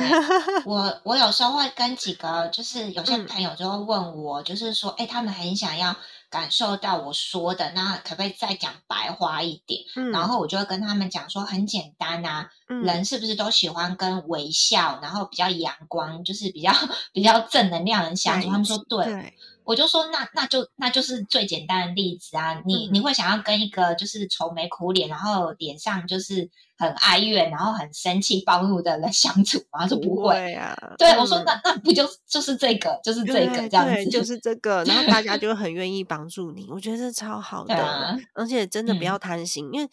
我我有时候会跟几个，就是有些朋友就会问我，就是说，哎，他们很想要。感受到我说的，那可不可以再讲白话一点？然后我就会跟他们讲说，很简单啊，人是不是都喜欢跟微笑，然后比较阳光，就是比较 比较正能量人相处？他们说对。我就说那那就那就是最简单的例子啊！你你会想要跟一个就是愁眉苦脸，然后脸上就是很哀怨，然后很生气暴怒的人相处吗？说不会啊！对，我说那那不就就是这个，就是这个这样子，就是这个，然后大家 就很愿意帮助你。我觉得这超好 的，而且真的不要贪心，因为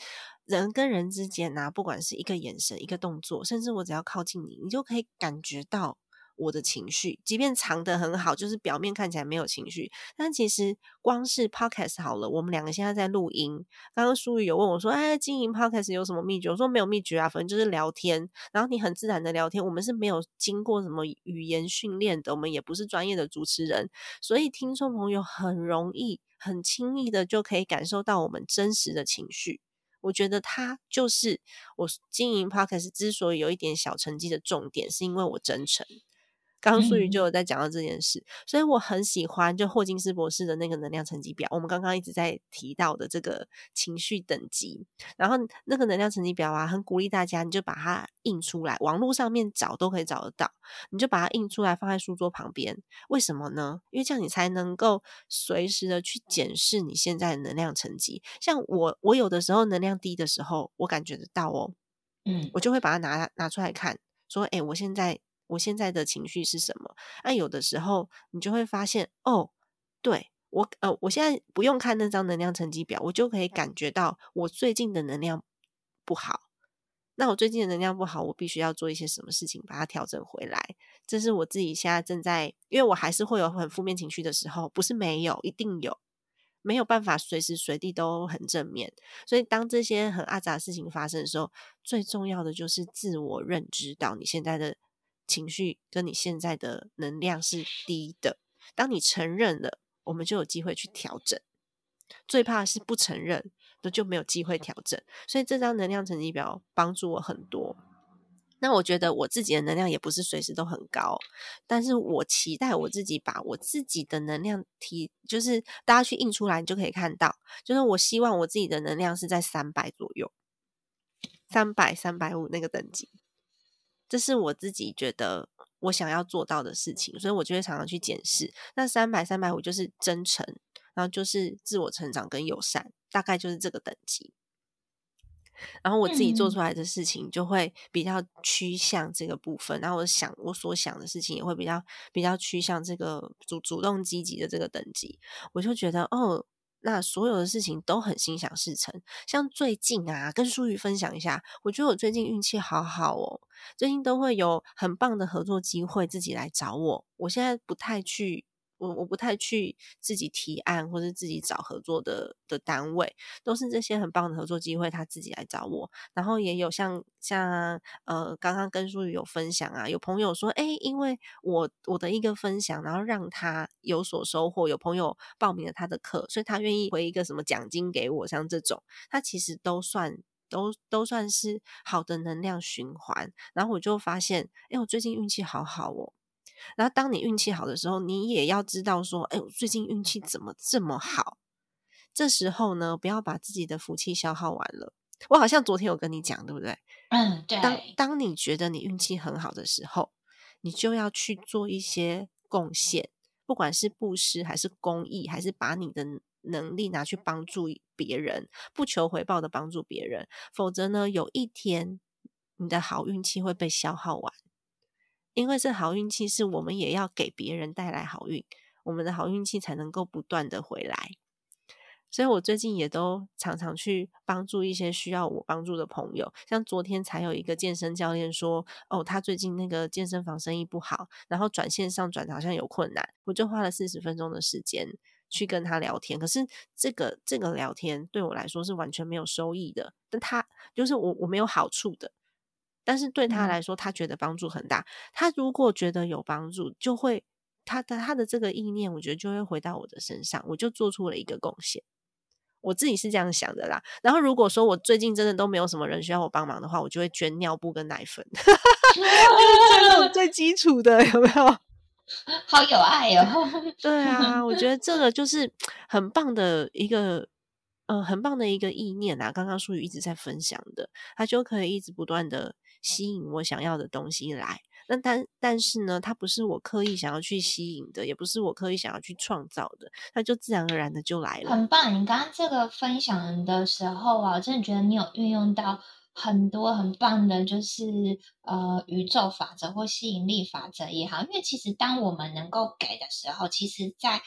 人跟人之间呐，不管是一个眼神、一个动作，甚至我只要靠近你，你就可以感觉到。我的情绪，即便藏得很好，就是表面看起来没有情绪，但其实光是 podcast 好了，我们两个现在在录音。刚刚淑宇有问我说：“哎，经营 podcast 有什么秘诀？”我说：“没有秘诀啊，反正就是聊天。然后你很自然的聊天，我们是没有经过什么语言训练的，我们也不是专业的主持人，所以听众朋友很容易、很轻易的就可以感受到我们真实的情绪。我觉得它就是我经营 podcast 之所以有一点小成绩的重点，是因为我真诚。”刚刚苏宇就有在讲到这件事，所以我很喜欢就霍金斯博士的那个能量层级表。我们刚刚一直在提到的这个情绪等级，然后那个能量层级表啊，很鼓励大家，你就把它印出来，网络上面找都可以找得到。你就把它印出来，放在书桌旁边。为什么呢？因为这样你才能够随时的去检视你现在的能量层级。像我，我有的时候能量低的时候，我感觉得到哦，嗯，我就会把它拿拿出来看，说，哎，我现在。我现在的情绪是什么？那有的时候你就会发现，哦，对我，呃，我现在不用看那张能量成绩表，我就可以感觉到我最近的能量不好。那我最近的能量不好，我必须要做一些什么事情把它调整回来。这是我自己现在正在，因为我还是会有很负面情绪的时候，不是没有，一定有，没有办法随时随地都很正面。所以当这些很阿杂的事情发生的时候，最重要的就是自我认知到你现在的。情绪跟你现在的能量是低的。当你承认了，我们就有机会去调整。最怕是不承认，那就没有机会调整。所以这张能量成绩表帮助我很多。那我觉得我自己的能量也不是随时都很高，但是我期待我自己把我自己的能量提，就是大家去印出来，你就可以看到，就是我希望我自己的能量是在三百左右，三百、三百五那个等级。这是我自己觉得我想要做到的事情，所以我就会常常去检视。那三百、三百五就是真诚，然后就是自我成长跟友善，大概就是这个等级。然后我自己做出来的事情就会比较趋向这个部分，然后我想我所想的事情也会比较比较趋向这个主主动积极的这个等级。我就觉得哦，那所有的事情都很心想事成。像最近啊，跟淑瑜分享一下，我觉得我最近运气好好哦，最近都会有很棒的合作机会自己来找我。我现在不太去。我我不太去自己提案或者自己找合作的的单位，都是这些很棒的合作机会，他自己来找我。然后也有像像呃，刚刚跟淑宇有分享啊，有朋友说，哎，因为我我的一个分享，然后让他有所收获，有朋友报名了他的课，所以他愿意回一个什么奖金给我，像这种，他其实都算都都算是好的能量循环。然后我就发现，哎，我最近运气好好哦。然后，当你运气好的时候，你也要知道说：“哎，我最近运气怎么这么好？”这时候呢，不要把自己的福气消耗完了。我好像昨天有跟你讲，对不对？嗯，对。当当你觉得你运气很好的时候，你就要去做一些贡献，不管是布施还是公益，还是把你的能力拿去帮助别人，不求回报的帮助别人。否则呢，有一天你的好运气会被消耗完。因为这好运气是我们也要给别人带来好运，我们的好运气才能够不断的回来。所以我最近也都常常去帮助一些需要我帮助的朋友，像昨天才有一个健身教练说，哦，他最近那个健身房生意不好，然后转线上转好像有困难，我就花了四十分钟的时间去跟他聊天。可是这个这个聊天对我来说是完全没有收益的，但他就是我我没有好处的。但是对他来说，他觉得帮助很大。他如果觉得有帮助，就会他的他的这个意念，我觉得就会回到我的身上，我就做出了一个贡献。我自己是这样想的啦。然后如果说我最近真的都没有什么人需要我帮忙的话，我就会捐尿布跟奶粉，这种最基础的有没有？好有爱哦！对啊，我觉得这个就 是很棒的一个。嗯，很棒的一个意念啊！刚刚淑宇一直在分享的，他就可以一直不断的吸引我想要的东西来。那但但是呢，它不是我刻意想要去吸引的，也不是我刻意想要去创造的，它就自然而然的就来了。很棒！你刚刚这个分享的时候啊，我真的觉得你有运用到很多很棒的，就是呃宇宙法则或吸引力法则也好。因为其实当我们能够给的时候，其实在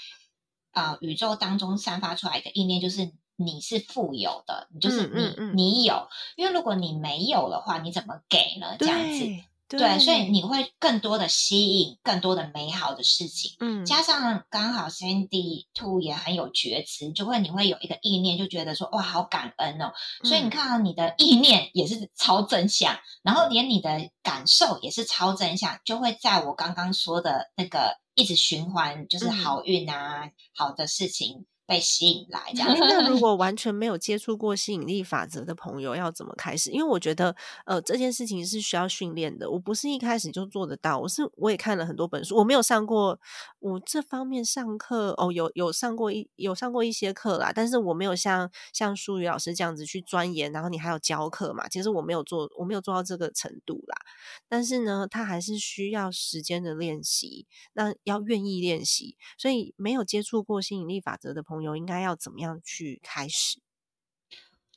啊宇宙当中散发出来的意念就是。你是富有的，你就是你，你有。因为如果你没有的话，你怎么给呢？这样子，对，所以你会更多的吸引更多的美好的事情。嗯，加上刚好 Sandy Two 也很有觉知，就会你会有一个意念，就觉得说哇，好感恩哦。所以你看到你的意念也是超正向，然后连你的感受也是超正向，就会在我刚刚说的那个一直循环，就是好运啊，好的事情。被吸引来这样。那 如果完全没有接触过吸引力法则的朋友，要怎么开始？因为我觉得，呃，这件事情是需要训练的。我不是一开始就做得到。我是我也看了很多本书，我没有上过我这方面上课哦，有有上过一有上过一些课啦，但是我没有像像舒宇老师这样子去钻研，然后你还有教课嘛？其实我没有做，我没有做到这个程度啦。但是呢，他还是需要时间的练习，那要愿意练习。所以没有接触过吸引力法则的朋朋友应该要怎么样去开始？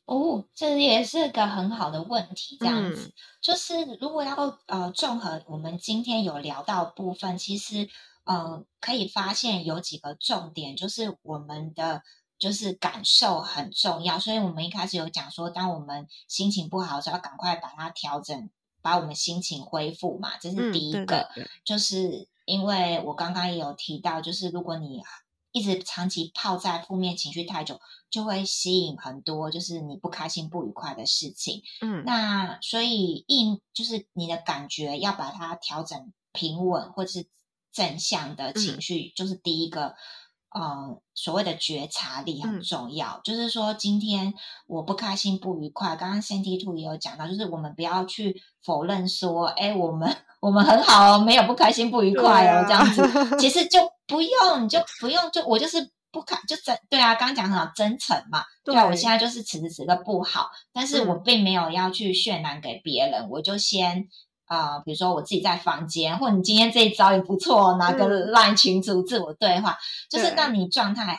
哦，这也是个很好的问题。这样子，就是如果要呃综合我们今天有聊到部分，其实呃可以发现有几个重点，就是我们的就是感受很重要。所以我们一开始有讲说，当我们心情不好的时候，要赶快把它调整，把我们心情恢复嘛，这是第一个。就是因为我刚刚也有提到，就是如果你一直长期泡在负面情绪太久，就会吸引很多就是你不开心、不愉快的事情。嗯，那所以应就是你的感觉要把它调整平稳，或者是正向的情绪，就是第一个，呃，所谓的觉察力很重要。就是说，今天我不开心、不愉快，刚刚 CT Two 也有讲到，就是我们不要去否认说，哎，我们。我们很好哦，没有不开心、不愉快哦，这样子，其实就 不用，你就不用，就我就是不开，就真对啊，刚刚讲很好，真诚嘛，对啊，我现在就是此时此刻不好，但是我并没有要去渲染给别人，我就先啊，比如说我自己在房间，或你今天这一招也不错，拿个 LINE 群组自我对话，就是让你状态好，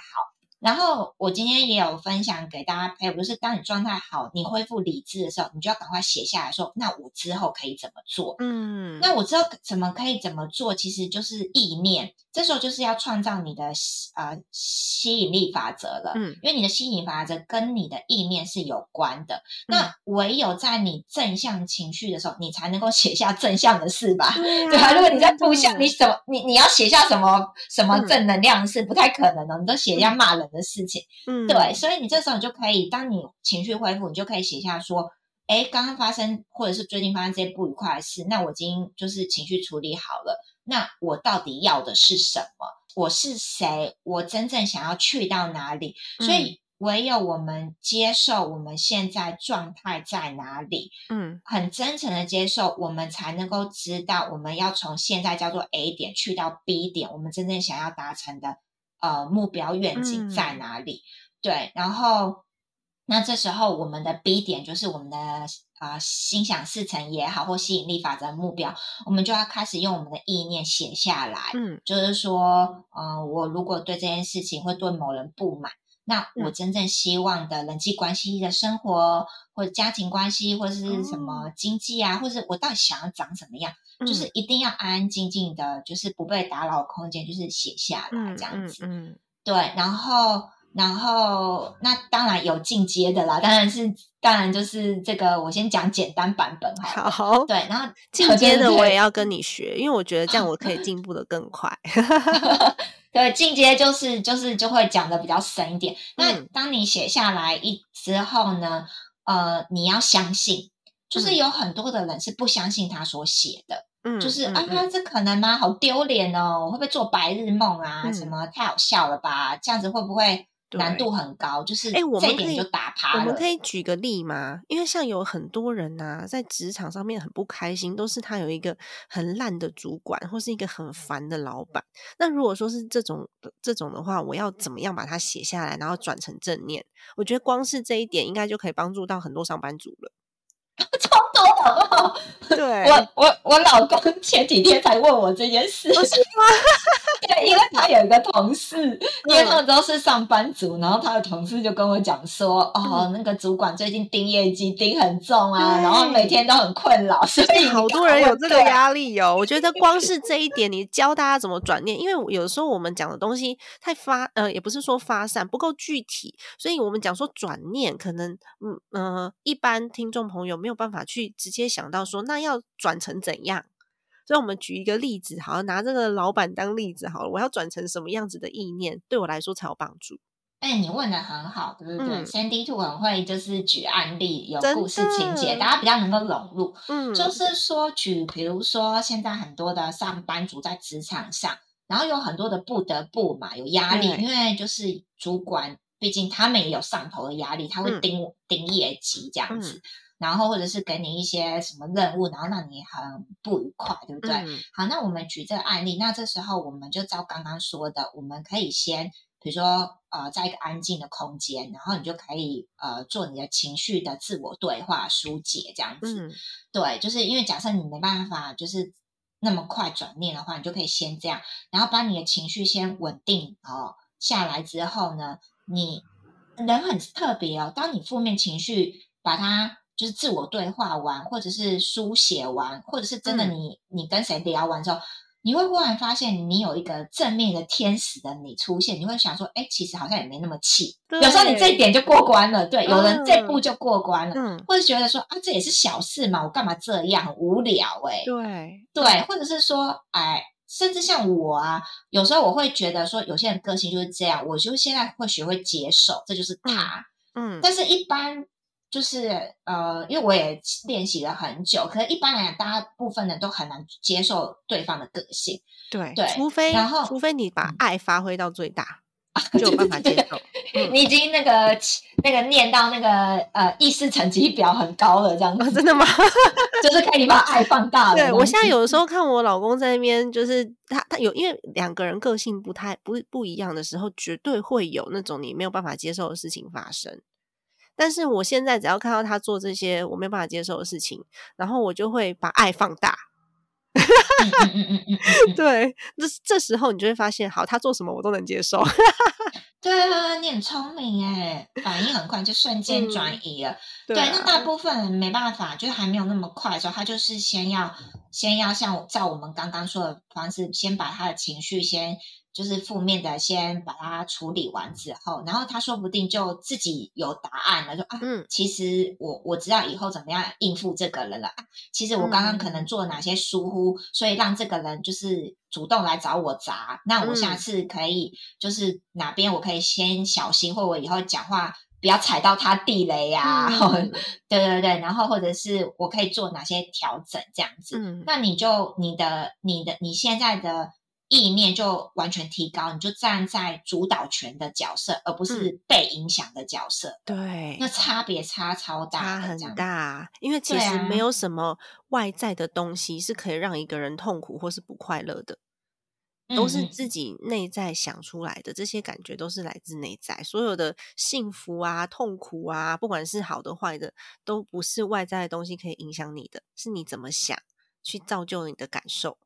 然后我今天也有分享给大家，哎，不是当你状态好，你恢复理智的时候，你就要赶快写下来说，那我之后可以怎么做？嗯，那我之后怎么可以怎么做，其实就是意念。这时候就是要创造你的呃吸引力法则了，嗯，因为你的吸引力法则跟你的意念是有关的。那唯有在你正向情绪的时候，你才能够写下正向的事吧？对啊，如果你在负向，你什么你你要写下什么什么正能量是不太可能的，你都写下骂人的事情，嗯，对，所以你这时候你就可以，当你情绪恢复，你就可以写下说，哎，刚刚发生或者是最近发生这些不愉快的事，那我已经就是情绪处理好了。那我到底要的是什么？我是谁？我真正想要去到哪里？所以唯有我们接受我们现在状态在哪里，嗯，很真诚的接受，我们才能够知道我们要从现在叫做 A 点去到 B 点，我们真正想要达成的呃目标愿景在哪里？对，然后那这时候我们的 B 点就是我们的。啊，心想事成也好，或吸引力法则目标，我们就要开始用我们的意念写下来。嗯，就是说，嗯，我如果对这件事情会对某人不满，那我真正希望的人际关系的生活，或者家庭关系，或者是什么经济啊，或者我到底想要长什么样，就是一定要安安静静的，就是不被打扰空间，就是写下来这样子。嗯，对，然后。然后，那当然有进阶的啦，当然是，当然就是这个，我先讲简单版本哈。好，对，然后进阶的我也要跟你学，因为我觉得这样我可以进步的更快。对，进阶就是就是就会讲的比较深一点。那当你写下来一之后呢，呃，你要相信，就是有很多的人是不相信他所写的，嗯，就是啊，这可能吗？好丢脸哦，会不会做白日梦啊？什么太好笑了吧？这样子会不会？难度很高，就是哎，我们可以就打趴了。我们可以举个例吗？因为像有很多人呐，在职场上面很不开心，都是他有一个很烂的主管，或是一个很烦的老板。那如果说是这种这种的话，我要怎么样把它写下来，然后转成正念？我觉得光是这一点，应该就可以帮助到很多上班族了。超多好不好？对，我我我老公前几天才问我这件事，是吗？对，因为他有一个同事，因为他们都是上班族，然后他的同事就跟我讲说，哦，那个主管最近盯业绩盯很重啊，然后每天都很困扰，所以好多人有这个压力哦。我觉得光是这一点，你教大家怎么转念，因为有时候我们讲的东西太发，呃，也不是说发散不够具体，所以我们讲说转念，可能嗯呃，一般听众朋友没有办法去直接想到说，那要转成怎样。所以我们举一个例子，好，拿这个老板当例子好了。我要转成什么样子的意念，对我来说才有帮助？哎，你问的很好，对不对？Sandy Two 很会就是举案例，有故事情节，大家比较能够融入。嗯，就是说举，比如说现在很多的上班族在职场上，然后有很多的不得不嘛，有压力，因为就是主管，毕竟他们也有上头的压力，他会盯盯业绩这样子。然后或者是给你一些什么任务，然后让你很不愉快，对不对？好，那我们举这个案例，那这时候我们就照刚刚说的，我们可以先，比如说呃，在一个安静的空间，然后你就可以呃做你的情绪的自我对话疏解这样子。对，就是因为假设你没办法就是那么快转念的话，你就可以先这样，然后把你的情绪先稳定哦下来之后呢，你人很特别哦，当你负面情绪把它。就是自我对话完，或者是书写完，或者是真的你你跟谁聊完之后，你会忽然发现你有一个正面的天使的你出现，你会想说，哎，其实好像也没那么气。有时候你这一点就过关了，对，有人这步就过关了，或者觉得说啊，这也是小事嘛，我干嘛这样，很无聊哎。对对，或者是说，哎，甚至像我啊，有时候我会觉得说，有些人个性就是这样，我就现在会学会接受，这就是他。嗯，但是一般。就是呃，因为我也练习了很久，可是一般来讲，大部分人都很难接受对方的个性。对对，除非然后除非你把爱发挥到最大，就有办法接受。你已经那个那个念到那个呃意识层级表很高了，这样子真的吗？就是看你把爱放大了。对我现在有的时候看我老公在那边，就是他他有因为两个人个性不太不不一样的时候，绝对会有那种你没有办法接受的事情发生。但是我现在只要看到他做这些我没办法接受的事情，然后我就会把爱放大。对，这这时候你就会发现，好，他做什么我都能接受。对啊，你很聪明哎，反应很快，就瞬间转移了。对，那大部分人没办法，就还没有那么快的时候，他就是先要先要像照我们刚刚说的方式，先把他的情绪先。就是负面的，先把它处理完之后，然后他说不定就自己有答案了，说啊，嗯，其实我我知道以后怎么样应付这个人了。其实我刚刚可能做了哪些疏忽，所以让这个人就是主动来找我砸。那我下次可以就是哪边我可以先小心，或我以后讲话不要踩到他地雷呀。对对对，然后或者是我可以做哪些调整这样子。那你就你的你的你现在的。意念就完全提高，你就站在主导权的角色，而不是被影响的角色。对，那差别差超大，差很大。因为其实没有什么外在的东西是可以让一个人痛苦或是不快乐的，都是自己内在想出来的。这些感觉都是来自内在，所有的幸福啊、痛苦啊，不管是好的坏的，都不是外在的东西可以影响你的，是你怎么想去造就你的感受。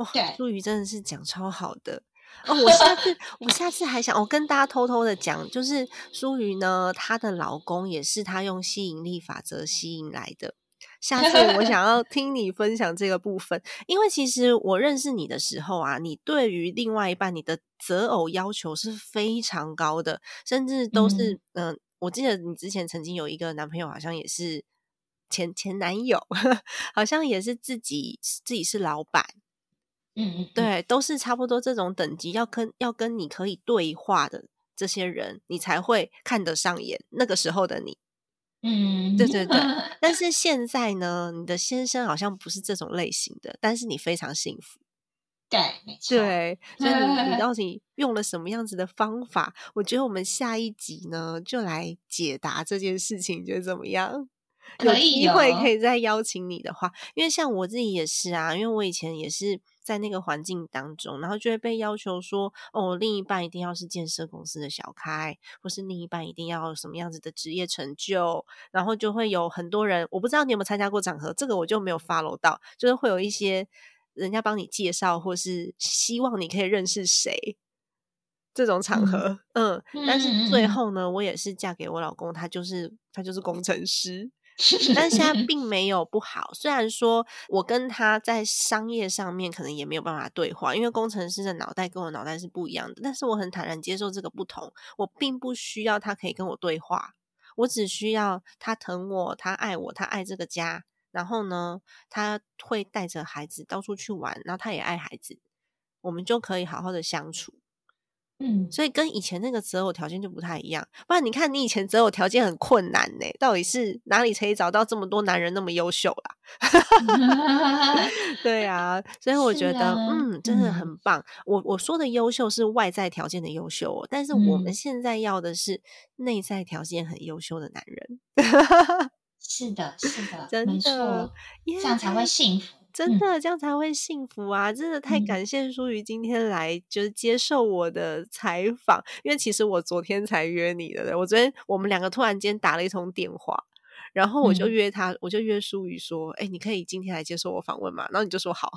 哇，淑瑜真的是讲超好的哦！我下次我下次还想，我跟大家偷偷的讲，就是淑瑜呢，她的老公也是她用吸引力法则吸引来的。下次我想要 听你分享这个部分，因为其实我认识你的时候啊，你对于另外一半你的择偶要求是非常高的，甚至都是嗯，我记得你之前曾经有一个男朋友，好像也是前前男友，好像也是自己自己是老板。嗯，对，都是差不多这种等级，要跟要跟你可以对话的这些人，你才会看得上眼。那个时候的你，嗯，对对对。但是现在呢，你的先生好像不是这种类型的，但是你非常幸福。对，没错。对，所以你你到 底用了什么样子的方法？我觉得我们下一集呢，就来解答这件事情，觉得怎么样？有机会可以再邀请你的话，因为像我自己也是啊，因为我以前也是。在那个环境当中，然后就会被要求说：“哦，另一半一定要是建设公司的小开，或是另一半一定要什么样子的职业成就。”然后就会有很多人，我不知道你有没有参加过场合，这个我就没有 follow 到，就是会有一些人家帮你介绍，或是希望你可以认识谁这种场合。嗯，但是最后呢，我也是嫁给我老公，他就是他就是工程师。但现在 并没有不好，虽然说我跟他在商业上面可能也没有办法对话，因为工程师的脑袋跟我脑袋是不一样的。但是我很坦然接受这个不同，我并不需要他可以跟我对话，我只需要他疼我，他爱我，他爱这个家，然后呢，他会带着孩子到处去玩，然后他也爱孩子，我们就可以好好的相处。嗯，所以跟以前那个择偶条件就不太一样。不然你看，你以前择偶条件很困难呢，到底是哪里可以找到这么多男人那么优秀啦？对啊，所以我觉得，嗯，真的很棒。我我说的优秀是外在条件的优秀，但是我们现在要的是内在条件很优秀的男人。是的，是的，真的，这样才会幸福。真的这样才会幸福啊！真的太感谢舒瑜今天来就是接受我的采访，因为其实我昨天才约你的，我昨天我们两个突然间打了一通电话，然后我就约他，我就约舒瑜说：“哎，你可以今天来接受我访问嘛？”然后你就说好。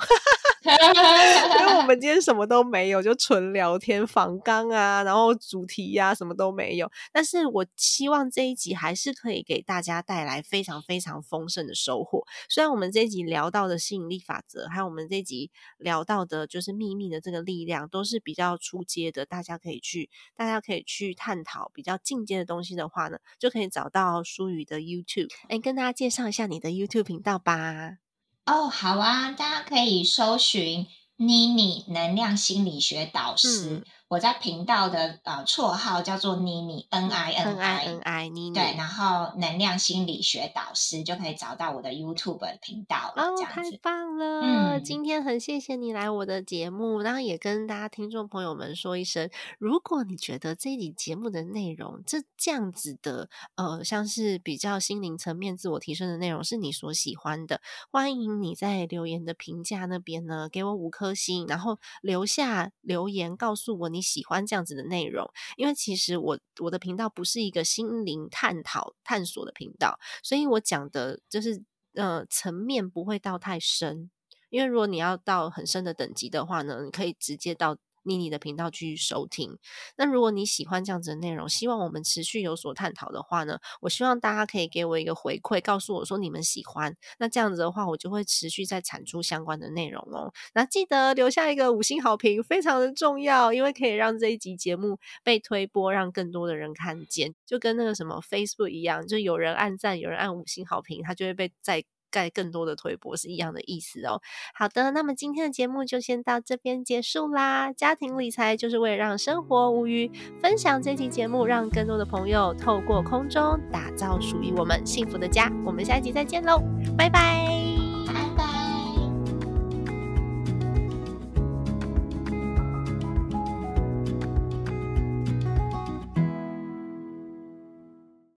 因为我们今天什么都没有，就纯聊天、访纲啊，然后主题呀，什么都没有。但是我希望这一集还是可以给大家带来非常非常丰盛的收获。虽然我们这一集聊到的吸引力法则，还有我们这一集聊到的就是秘密的这个力量，都是比较出阶的，大家可以去，大家可以去探讨比较进阶的东西的话呢，就可以找到舒宇的 YouTube。哎，跟大家介绍一下你的 YouTube 频道吧。哦，好啊，大家可以搜寻妮妮能量心理学导师。我在频道的呃绰号叫做妮妮 N I N I N I 妮妮，对，然后能量心理学导师就可以找到我的 YouTube 频道了。哦，太棒了！嗯，今天很谢谢你来我的节目，然后也跟大家听众朋友们说一声，如果你觉得这一集节目的内容这这样子的呃，像是比较心灵层面自我提升的内容是你所喜欢的，欢迎你在留言的评价那边呢给我五颗星，然后留下留言告诉我你。喜欢这样子的内容，因为其实我我的频道不是一个心灵探讨探索的频道，所以我讲的就是呃层面不会到太深。因为如果你要到很深的等级的话呢，你可以直接到妮妮的频道去收听。那如果你喜欢这样子的内容，希望我们持续有所探讨的话呢，我希望大家可以给我一个回馈，告诉我说你们喜欢。那这样子的话，我就会持续在产出相关的内容哦。那记得留下一个五星好评，非常的重要，因为可以让这一集节目被推播，让更多的人看见。就跟那个什么 Facebook 一样，就有人按赞，有人按五星好评，它就会被再盖更多的推波，是一样的意思哦。好的，那么今天的节目就先到这边结束啦。家庭理财就是为了让生活无余，分享这期节目，让更多的朋友透过空中打造属于我们幸福的家。我们下一集再见喽，拜拜。